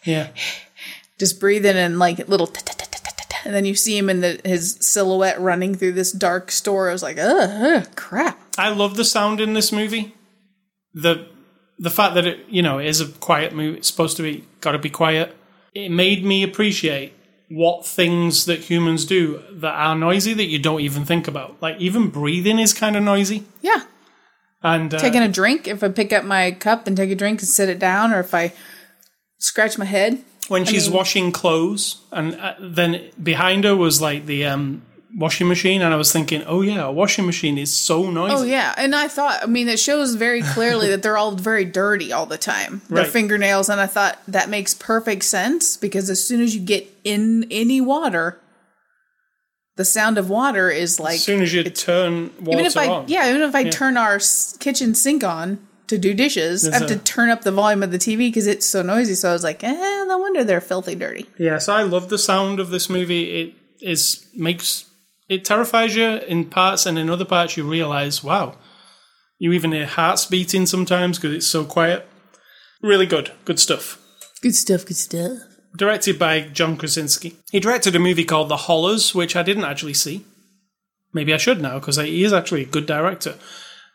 yeah, just breathing and like little, and then you see him in the his silhouette running through this dark store. I was like, ugh, ugh crap. I love the sound in this movie. The the fact that it you know it is a quiet movie. It's supposed to be got to be quiet. It made me appreciate what things that humans do that are noisy that you don't even think about. Like even breathing is kind of noisy. Yeah, And uh, taking a drink. If I pick up my cup and take a drink and sit it down, or if I scratch my head, when she's mean- washing clothes, and uh, then behind her was like the um, washing machine, and I was thinking, oh yeah, a washing machine is so noisy. Oh yeah, and I thought, I mean, it shows very clearly that they're all very dirty all the time. Their Right. fingernails, and I thought that makes perfect sense because as soon as you get in any water, the sound of water is like As soon as you turn water even if I on, yeah, even if I turn our kitchen sink on to do dishes, I have There's to turn up the volume of the TV because it's so noisy. So I was like, eh, no wonder they're filthy dirty. yeah. So I love the sound of this movie. It is makes it terrifies you in parts, and in other parts you realize, wow, you even hear hearts beating sometimes because it's so quiet. Really good, good stuff. Good stuff. Good stuff. directed by John Krasinski. He directed a movie called The Hollars, which I didn't actually see. Maybe I should now because he is actually a good director.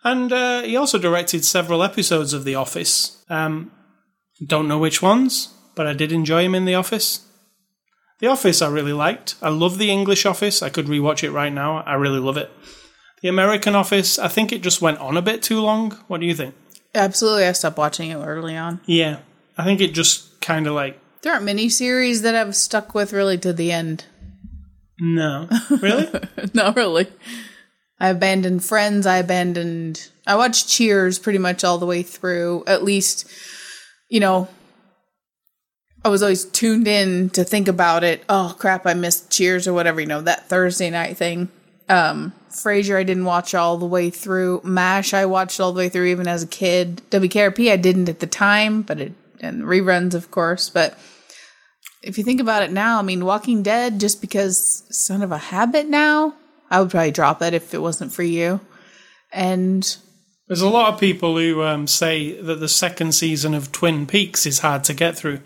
And uh, he also directed several episodes of The Office. Um, don't know which ones, but I did enjoy him in The Office. The Office I really liked. I love the English Office. I could rewatch it right now. I really love it. The American Office, I think it just went on a bit too long. What do you think? Absolutely, I stopped watching it early on. Yeah, I think it just kind of like There aren't many series that I've stuck with really to the end. no, really. Not really. I abandoned Friends. I abandoned. I watched Cheers pretty much all the way through. At least, you know, I was always tuned in to think about it. Oh crap! I missed Cheers or whatever. You know that Thursday night thing. Um, Frasier, I didn't watch all the way through. Mash, I watched all the way through even as a kid. WKRP, I didn't at the time, but it and reruns, of course. But if you think about it now, I mean, Walking Dead, just because it's of a habit now, I would probably drop it if it wasn't for you. And There's a lot of people who um, say that the second season of Twin Peaks is hard to get through,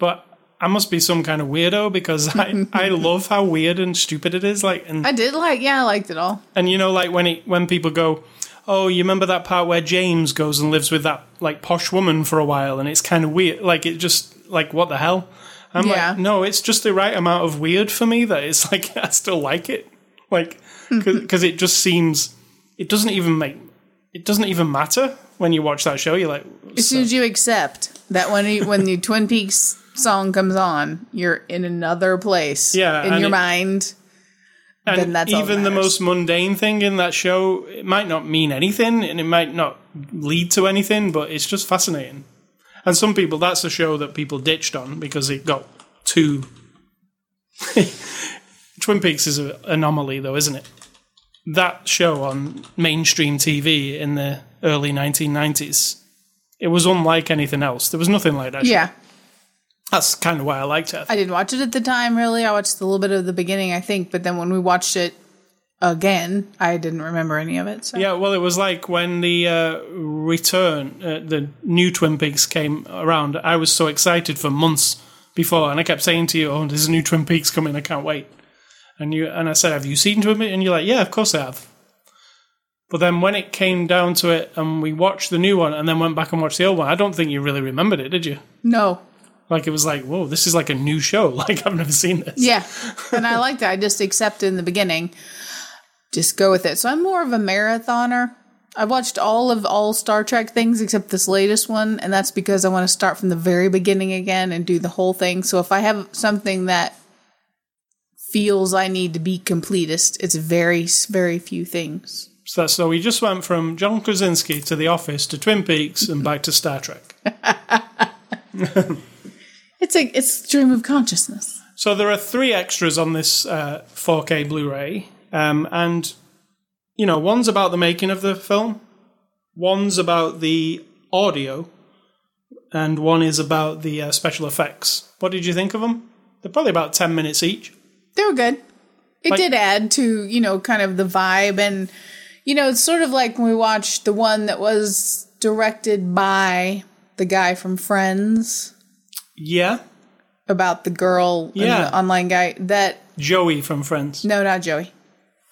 but I must be some kind of weirdo because I, I love how weird and stupid it is. Like, and I did like, yeah, I liked it all. and you know, like when it when people go, oh, you remember that part where James goes and lives with that like posh woman for a while, and it's kind of weird. Like it just like what the hell? I'm Yeah. like, no, it's just the right amount of weird for me that it's like I still like it, like because it just seems it doesn't even make it doesn't even matter when you watch that show. You're like, As soon as you accept that when you, when the Twin Peaks song comes on, you're in another place. Yeah, in your it- mind. and then that's all that even the most mundane thing in that show, it might not mean anything and it might not lead to anything, but it's just fascinating. And some people, that's a show that people ditched on because it got too. Twin Peaks is an anomaly, though, isn't it? That show on mainstream TV in the early 1990s, it was unlike anything else. There was nothing like that. show. That's kind of why I liked it. I didn't watch it at the time, really. I watched a little bit of the beginning, I think, but then when we watched it again, I didn't remember any of it. So. Yeah, well, it was like when the uh, return, uh, the new Twin Peaks came around. I was so excited for months before, and I kept saying to you, "Oh, there's a new Twin Peaks coming! I can't wait." And you and I said, "Have you seen Twin Peaks?" And you're like, "Yeah, of course I have." But then when it came down to it, and we watched the new one, and then went back and watched the old one, I don't think you really remembered it, did you? No. Like it was like, "Whoa, this is like a new show! Like I've never seen this." Yeah. and I liked it. I just accepted in the beginning. Just go with it. So I'm more of a marathoner. I watched all of all Star Trek things except this latest one, and that's because I want to start from the very beginning again and do the whole thing. So if I have something that feels I need to be completist, it's very, very few things. So, so we just went from John Krasinski to The Office to Twin Peaks and back to Star Trek. It's a it's stream of consciousness. So there are three extras on this uh, 4K Blu-ray, um, and you know, one's about the making of the film, one's about the audio, and one is about the uh, special effects. What did you think of them? They're probably about ten minutes each. They were good. It Like- did add to, you know, kind of the vibe and you know, it's sort of like when we watched the one that was directed by the guy from Friends Yeah, about the girl and Yeah. the online guy that Joey from Friends. no, not Joey.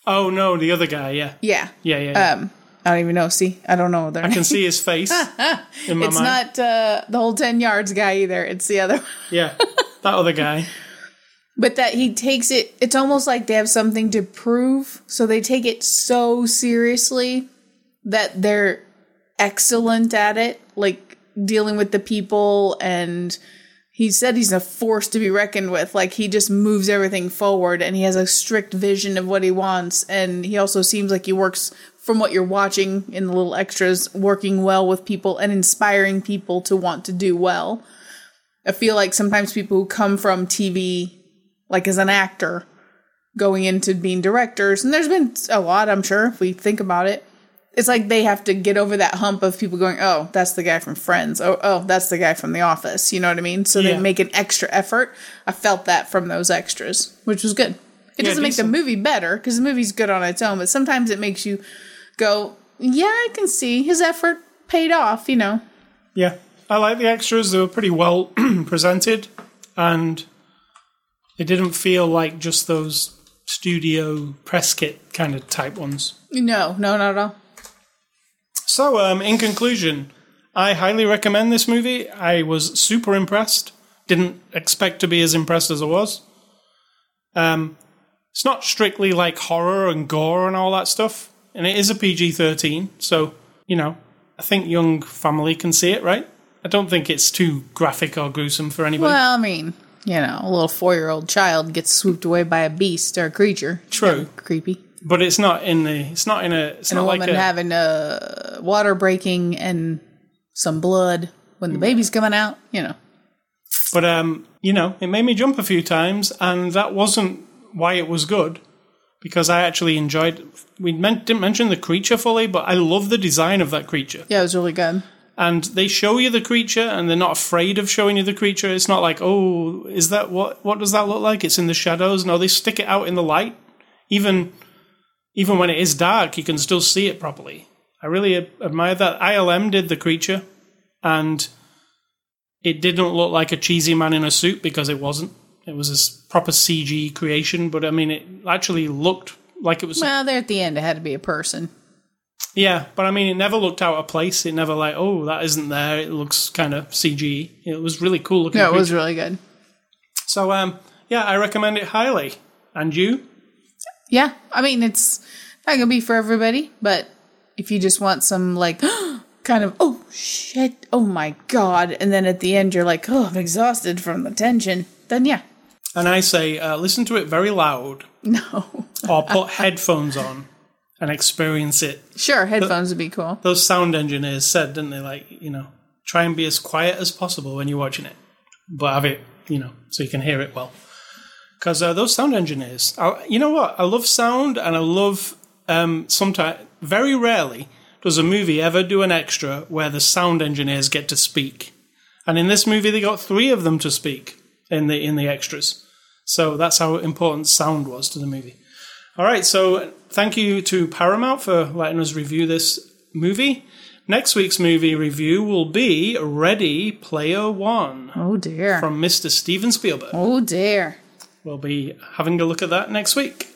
Oh no, the other guy. Yeah, Yeah. yeah, yeah. yeah. Um I don't even know. See, I don't know their I name. can see his face in my It's mind. not uh, the whole 10 yards guy either. It's the other yeah, that other guy. But that he takes it, it's almost like they have something to prove. So they take it so seriously that they're excellent at it, like dealing with the people. And he said he's a force to be reckoned with. Like he just moves everything forward and he has a strict vision of what he wants. And he also seems like he works, from what you're watching in the little extras, working well with people and inspiring people to want to do well. I feel like sometimes people who come from TV like as an actor going into being directors and there's been a lot i'm sure if we think about it it's like they have to get over that hump of people going oh that's the guy from friends. Oh oh that's the guy from the office. You know what i mean? So Yeah. they make an extra effort. I felt that from those extras which was good. It Yeah, doesn't make the movie better because the movie's good on its own but sometimes it makes you go yeah i can see his effort paid off you know? Yeah, I like the extras. They were pretty well presented, and it didn't feel like just those studio press kit kind of type ones. no no not at all So, um, in conclusion, I highly recommend this movie. I was super impressed. Didn't expect to be as impressed as I was. Um, it's not strictly like horror and gore and all that stuff, and it is a PG thirteen. So, you know, I think young family can see it, right? I don't think it's too graphic or gruesome for anybody. Well, I mean, you know, a little four year old child gets swooped away by a beast or a creature. True, Creepy. But it's not in the. It's not in a. It's And a not like woman a. having uh, water breaking and some blood when the baby's coming out, you know. But um, you know, it made me jump a few times, and that wasn't why it was good. Because I actually enjoyed. We meant, didn't mention the creature fully, but I love the design of that creature. Yeah, it was really good. And they show you the creature, and they're not afraid of showing you the creature. It's not like, oh, is that what? What does that look like? It's in the shadows. No, they stick it out in the light. Even, even when it is dark, you can still see it properly. I really admire that. ILM did the creature, and it didn't look like a cheesy man in a suit because it wasn't. It was a proper CG creation, but I mean, it actually looked like it was. Well, there at the end, it had to be a person. Yeah, but I mean, it never looked out of place. It never like, oh, that isn't there. It looks kind of CG. It was really cool looking. Yeah, it was really good. So, um, yeah, I recommend it highly. And you? Yeah, I mean, it's not gonna be for everybody, but if you just want some like kind of oh shit, oh my god, and then at the end you're like, oh, I'm exhausted from the tension, then yeah, And I say, uh, listen to it very loud, no, or put headphones on and experience it. sure, headphones would be cool. Those sound engineers said, didn't they? Like, you know, try and be as quiet as possible when you're watching it, but have it, you know, so you can hear it well. Because uh, those sound engineers, I, you know what? I love sound, and I love um, sometimes. Very rarely does a movie ever do an extra where the sound engineers get to speak, and in this movie they got three of them to speak in the in the extras. So that's how important sound was to the movie. All right, so thank you to Paramount for letting us review this movie. Next week's movie review will be Ready Player One Oh dear, from Mr. Steven Spielberg. oh dear. We'll be having a look at that next week.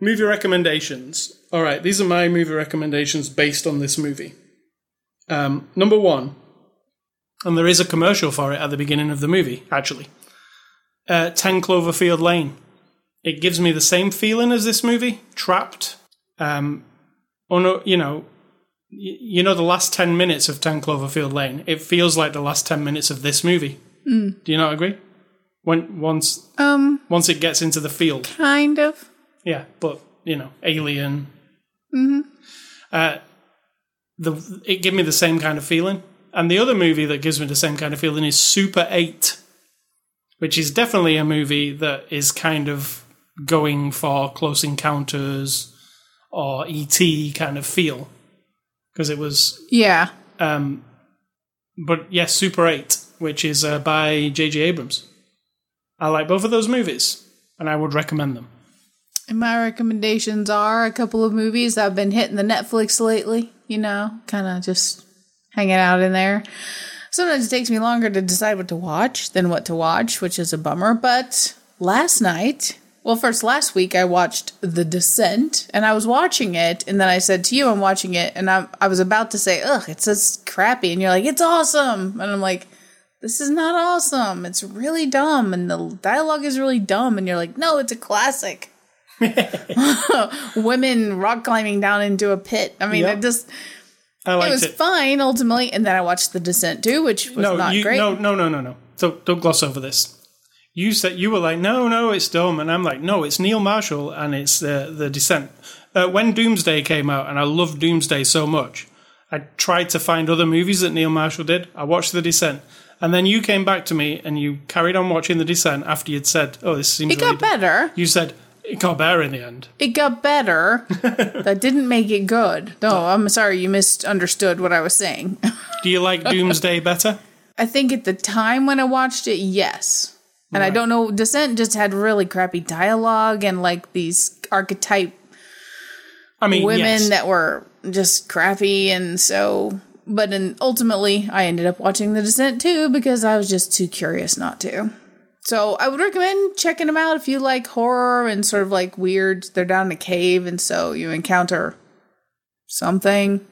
Movie recommendations. All right, these are my movie recommendations based on this movie. Um, number one, and there is a commercial for it at the beginning of the movie, actually. Uh, 10 Cloverfield Lane. It gives me the same feeling as this movie, Trapped. Um, oh you know, you know the last 10 minutes of 10 Cloverfield Lane. It feels like the last 10 minutes of this movie. Do you not agree? When once Um, once it gets into the field. kind of. Yeah, but you know, Alien. Mm-hmm. Uh, the it gave me the same kind of feeling, and the other movie that gives me the same kind of feeling is Super Eight, which is definitely a movie that is kind of going for Close Encounters or ET kind of feel, because it was. Yeah, Um, but yes, Super Eight, which is uh, by J.J. Abrams. I like both of those movies, and I would recommend them. And my recommendations are a couple of movies I've been hitting the Netflix lately, you know, kind of just hanging out in there. Sometimes it takes me longer to decide what to watch than what to watch, which is a bummer. But last night, well, first last week, I watched The Descent and I was watching it. And then I said to you, I'm watching it. And I, I was about to say, ugh, it's just crappy. And you're like, it's awesome. And I'm like, this is not awesome. It's really dumb. And the dialogue is really dumb. And you're like, no, it's a classic women rock climbing down into a pit. I mean, Yep. it just I it was it. fine ultimately. And then I watched The Descent too, which was no, not you, great. no, no, no, no, no. So don't gloss over this. You said you were like, no, no, it's dumb, and I'm like, no, it's Neil Marshall and it's the the Descent. Uh, when Doomsday came out, and I loved Doomsday so much, I tried to find other movies that Neil Marshall did. I watched The Descent, and then you came back to me and you carried on watching The Descent after you'd said, oh, this seems it really got better. You said it got better in the end. It got better. that didn't make it good. No, I'm sorry, you misunderstood what I was saying. Do you like Doomsday better? I think at the time when I watched it, yes. And I don't know, Descent just had really crappy dialogue and like these archetype I mean, women yes. that were just crappy and so but then ultimately I ended up watching The Descent too because I was just too curious not to. So I would recommend checking them out if you like horror and sort of like weird. They're down in a cave and so you encounter something.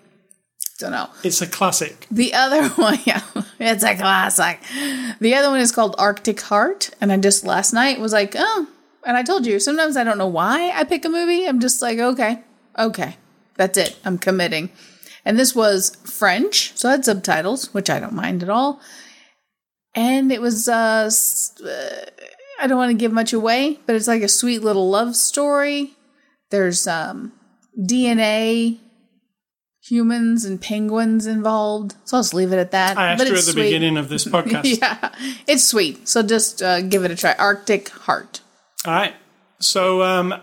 Don't know. it's a classic. The other one, yeah, it's a classic. The other one is called Arctic Heart, and I just last night was like, oh, and I told you sometimes I don't know why I pick a movie. I'm just like, okay, okay, that's it. I'm committing. And this was French, so it had subtitles, which I don't mind at all. And it was, uh, uh, I don't want to give much away, but it's like a sweet little love story. There's um, DNA humans and penguins involved. So I'll just leave it at that. I asked But you at the sweet. beginning of this podcast. yeah, it's sweet. So just uh, give it a try. Arctic Heart. All right. So, um,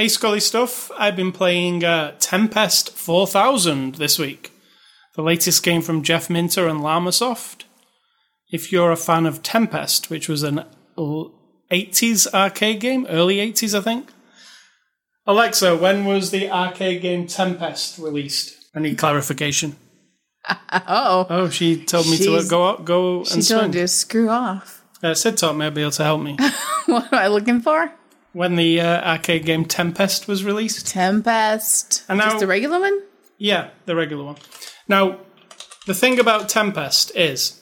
hey, Scully stuff. I've been playing uh, Tempest 4000 this week. The latest game from Jeff Minter and Llamasoft. If you're a fan of Tempest, which was an 80s arcade game, early 80s, I think. Alexa, when was the arcade game Tempest released? I need clarification. oh, Oh, she told me to She's- go out, go she and told swim. you to screw off. Uh, Sid taught me I'd be able to help me. What am I looking for? When the uh, arcade game Tempest was released. Tempest. And now- Just the regular one? Yeah, the regular one. Now, the thing about Tempest is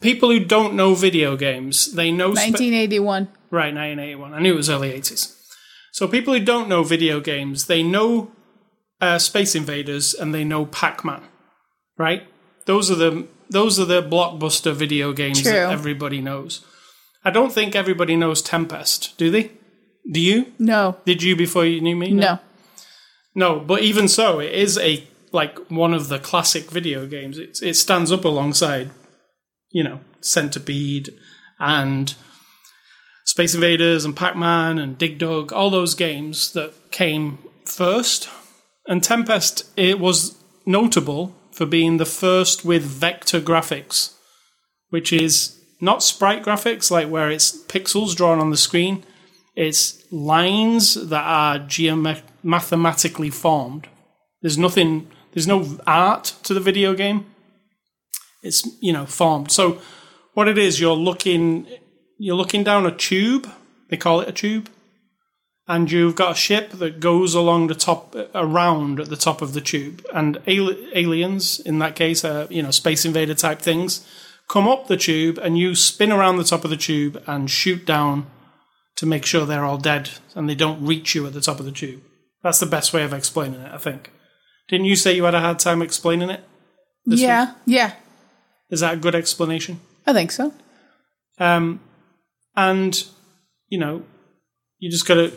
people who don't know video games, they know spe- 1981. right 1981. I knew it was early 80s. So people who don't know video games, they know uh, Space Invaders and they know Pac-Man, right? Those are the those are the blockbuster video games True. that everybody knows. I don't think everybody knows Tempest, do they? Do you? No. Did you before you knew me? No. No, but even so, it is a like one of the classic video games. It it stands up alongside, you know, Centipede and Space Invaders and Pac Man and Dig Dug, all those games that came first. And Tempest, it was notable for being the first with vector graphics, which is not sprite graphics, like where it's pixels drawn on the screen. It's lines that are geomet- mathematically formed. There's nothing, there's no art to the video game. It's, you know, formed. So what it is, you're looking, you're looking down a tube. They call it a tube. And you've got a ship that goes along the top, around at the top of the tube. And al- aliens, in that case, uh, you know, space invader type things, come up the tube and you spin around the top of the tube and shoot down to make sure they're all dead and they don't reach you at the top of the tube. That's the best way of explaining it, I think. Didn't you say you had a hard time explaining it? Yeah. Yeah. Is that a good explanation? I think so. Um, and, you know, you just got to.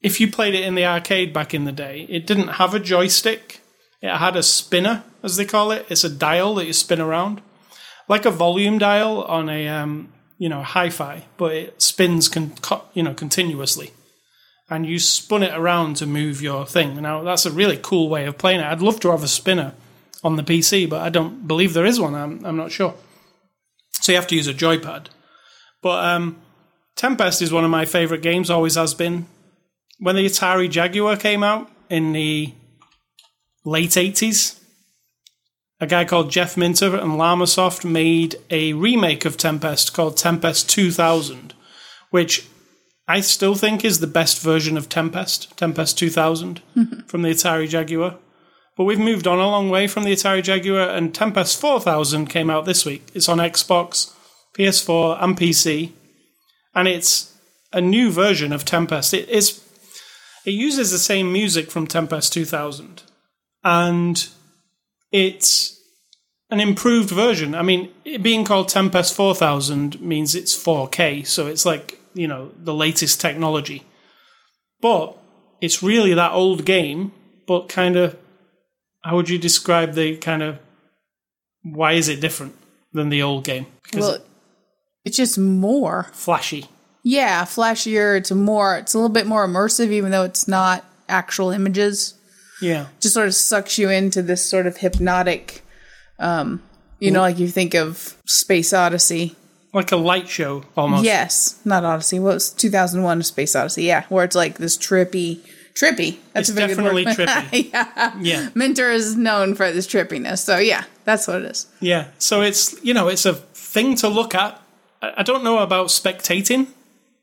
If you played it in the arcade back in the day, it didn't have a joystick. It had a spinner, as they call it. It's a dial that you spin around, like a volume dial on a um, you know hi-fi, but it spins con- co- you know continuously, and you spun it around to move your thing. Now that's a really cool way of playing it. I'd love to have a spinner on the PC, but I don't believe there is one. I'm I'm not sure. So you have to use a joypad. But um, Tempest is one of my favorite games, always has been. When the Atari Jaguar came out in the late 80s, a guy called Jeff Minter and Llamasoft made a remake of Tempest called Tempest 2000, which I still think is the best version of Tempest, Tempest 2000 mm-hmm. from the Atari Jaguar. But we've moved on a long way from the Atari Jaguar, and Tempest 4000 came out this week. It's on Xbox, PS4, and PC, and it's a new version of Tempest. It is it uses the same music from Tempest 2000, and it's an improved version. I mean, it being called Tempest 4000 means it's 4K, so it's like you know the latest technology. But it's really that old game, but kind of how would you describe the kind of why is it different than the old game? Because Well, it's it's just more. flashy. Yeah, flashier. It's more. It's a little bit more immersive, even though it's not actual images. Yeah. Just sort of sucks you into this sort of hypnotic. Um, you know, like you think of Space Odyssey. Like a light show almost. Yes, not Odyssey. What was 2001: Space Odyssey? Yeah, where it's like this trippy, trippy. That's It's a very definitely good word. trippy. yeah, Yeah. Minter is known for this trippiness. So yeah, that's what it is. Yeah. So it's you know, it's a thing to look at. I don't know about spectating.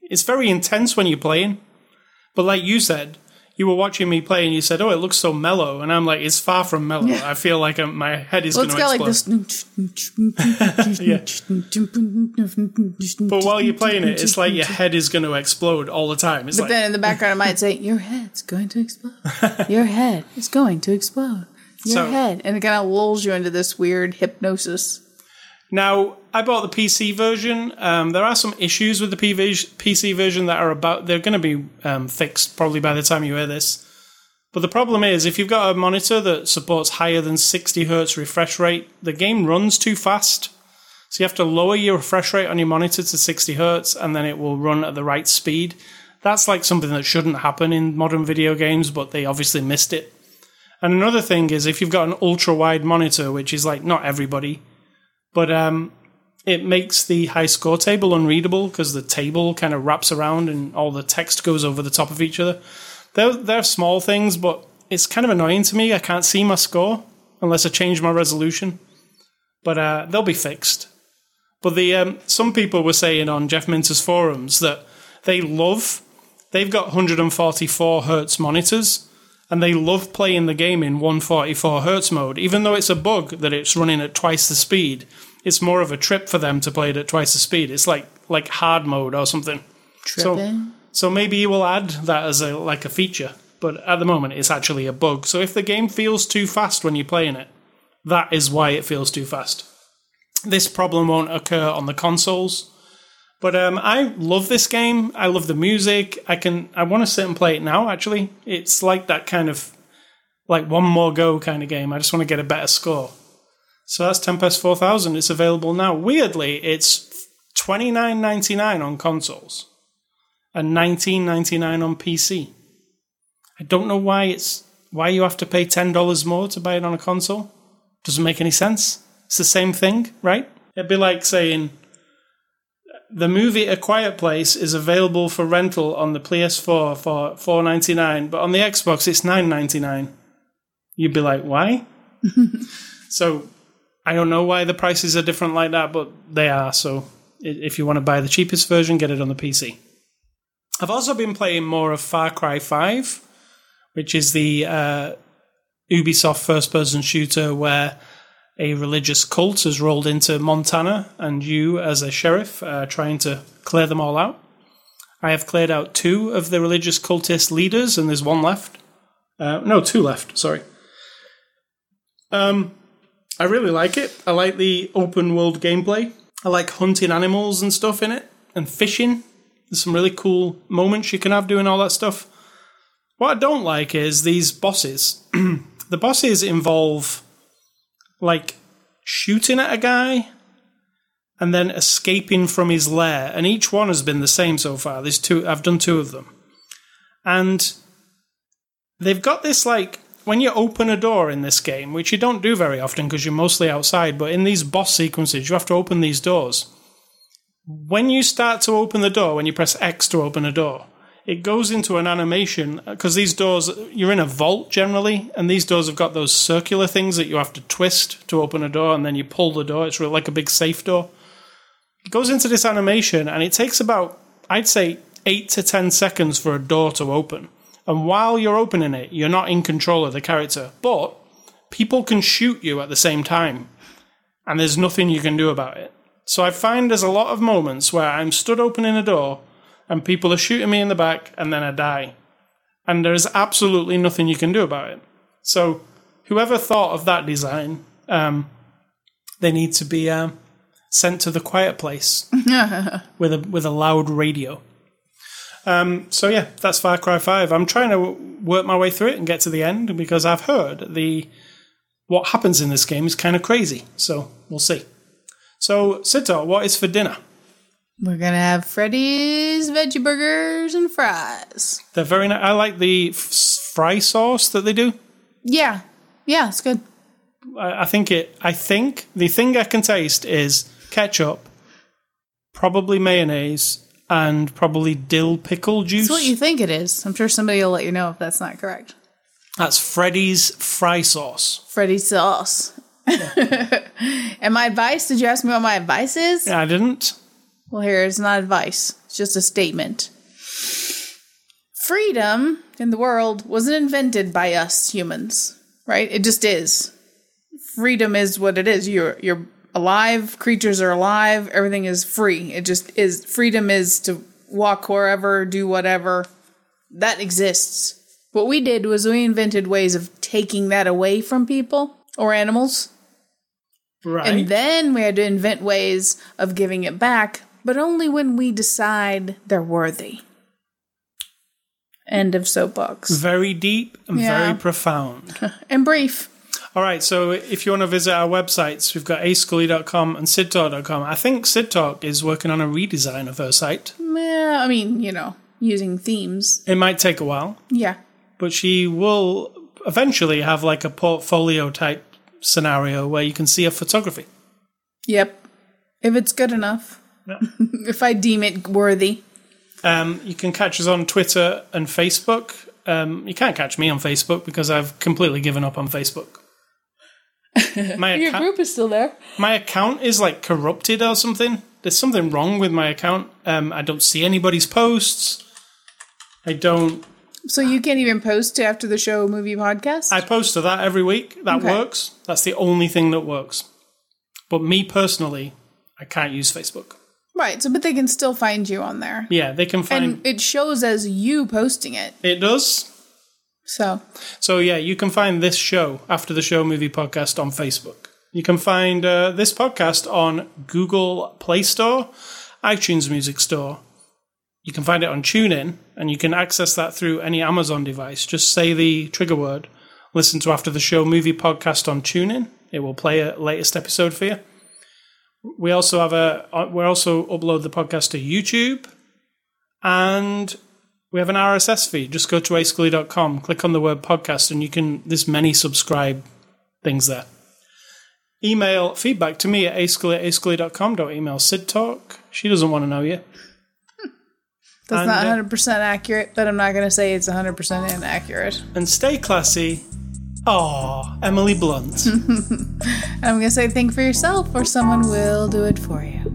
It's very intense when you're playing. But like you said, you were watching me play and you said, "Oh, it looks so mellow," and I'm like, "It's far from mellow. I feel like um my head is Well, going to explode." like but while you're playing it, it's like your head is going to explode all the time. It's But like then in the background, I might say, "Your head's going to explode. Your head is going to explode. Your So- head," and it kind of lulls you into this weird hypnosis. Now, I bought the PC version. Um, there are some issues with the PV PC version that are about, they're going to be um, fixed probably by the time you hear this. But the problem is, if you've got a monitor that supports higher than 60 hertz refresh rate, the game runs too fast. So you have to lower your refresh rate on your monitor to 60 hertz and then it will run at the right speed. That's like something that shouldn't happen in modern video games, but they obviously missed it. And another thing is, if you've got an ultra wide monitor, which is like not everybody, but um, it makes the high score table unreadable because the table kind of wraps around and all the text goes over the top of each other. They're, they're small things, but it's kind of annoying to me. I can't see my score. unless I change my resolution. But uh, they'll be fixed. But the um, some people were saying on Jeff Minter's forums that they love they've got 144 hertz monitors and they love playing the game in 144 hertz mode, even though it's a bug that it's running at twice the speed. It's more of a trip for them to play it at twice the speed. It's like like hard mode or something. Tripping. So maybe you will add that as a like a feature, but at the moment it's actually a bug. So if the game feels too fast when you're playing it, that is why it feels too fast. This problem won't occur on the consoles. But um, I love this game. I love the music. I can. I want to sit and play it now. Actually, it's like that kind of like one more go kind of game. I just want to get a better score. So that's Tempest Four Thousand. It's available now. Weirdly, it's twenty nine ninety nine on consoles and nineteen ninety nine on PC. I don't know why it's why you have to pay ten dollars more to buy it on a console. Doesn't make any sense. It's the same thing, right? It'd be like saying the movie A Quiet Place is available for rental on the PS4 for four ninety nine, but on the Xbox it's nine ninety nine. You'd be like, why? so I don't know why the prices are different like that, but they are. So if you want to buy the cheapest version, get it on the PC. I've also been playing more of Far Cry Five, which is the uh, Ubisoft first person shooter where a religious cult has rolled into Montana, and you, as a sheriff, are trying to clear them all out. I have cleared out two of the religious cultist leaders, and there's one left. Uh, no, two left. Sorry. Um, I really like it. I like the open world gameplay. I like hunting animals and stuff in it, and fishing. There's some really cool moments you can have doing all that stuff. What I don't like is these bosses. the bosses involve like shooting at a guy and then escaping from his lair. And each one has been the same so far. There's two I've done two of them. And they've got this like when you open a door in this game, which you don't do very often because you're mostly outside, but in these boss sequences, you have to open these doors. When you start to open the door, when you press X to open a door, it goes into an animation because these doors you're in a vault generally and these doors have got those circular things that you have to twist to open a door and then you pull the door. It's really like a big safe door. It goes into this animation and it takes about i'd say 8 to 10 seconds for a door to open. And while you're opening it you're not in control of the character but people can shoot you at the same time and there's nothing you can do about it. So i find there's a lot of moments where i'm stood opening a door and people are shooting me in the back, and then I die. And there's absolutely nothing you can do about it. So, whoever thought of that design, um, they need to be uh, sent to the quiet place with a with a loud radio. Um, so yeah, that's Far Cry Five. I'm trying to work my way through it and get to the end because I've heard the what happens in this game is kind of crazy. So we'll see. So Sito, what is for dinner? We're gonna have Freddy's veggie burgers and fries. They're very nice. I like the f- fry sauce that they do. Yeah, yeah, it's good. I, I think it. I think the thing I can taste is ketchup, probably mayonnaise, and probably dill pickle juice. It's what you think it is. I'm sure somebody will let you know if that's not correct. That's Freddy's fry sauce. Freddy's sauce. and my advice? Did you ask me what my advice is? Yeah, I didn't. Well, here it's not advice. It's just a statement. Freedom in the world wasn't invented by us humans, right? It just is. Freedom is what it is. You're you're alive, creatures are alive, everything is free. It just is freedom is to walk wherever, do whatever. That exists. What we did was we invented ways of taking that away from people or animals. Right. And then we had to invent ways of giving it back, but only when we decide they're worthy. End of soapbox. very deep and Yeah. very profound. And brief. All right, so if you want to visit our websites, we've got ascully.com and sidtalk.com. I think SidTalk is working on a redesign of her site. Yeah, I mean, you know, using themes. It might take a while, Yeah. but she will eventually have like a portfolio type scenario where you can see her photography. Yep. If it's good enough. Yeah. if I deem it worthy. Um, you can catch us on Twitter and Facebook. Um, you can't catch me on Facebook because I've completely given up on Facebook. my Your account, group is still there. my account is like corrupted or something. There's something wrong with my account. Um, I don't see anybody's posts. I don't. So you can't even post to after the show movie podcast? I post to that every week. That Okay. works. That's the only thing that works. But me personally, I can't use Facebook. Right. So, but they can still find you on there. Yeah, they can find. And it shows as you posting it. it does. So, So yeah, you can find this show after the show movie podcast on Facebook. You can find uh, this podcast on Google Play Store, iTunes Music Store. You can find it on TuneIn, and you can access that through any Amazon device. Just say the trigger word. Listen to after the show movie podcast on TuneIn. It will play a latest episode for you. We also have a. uh, We also upload the podcast to YouTube, and we have an RSS feed. Just go to ascully.com, click on the word podcast, and you can, there's many subscribe things there. Email feedback to me at ascully at ascully.com. Don't email Sid Talk. She doesn't want to know you. that's And, not uh, 100% accurate, but I'm not going to say it's 100% inaccurate. And stay classy. Aw, Emily Blunt. I'm going to say think for yourself or someone will do it for you.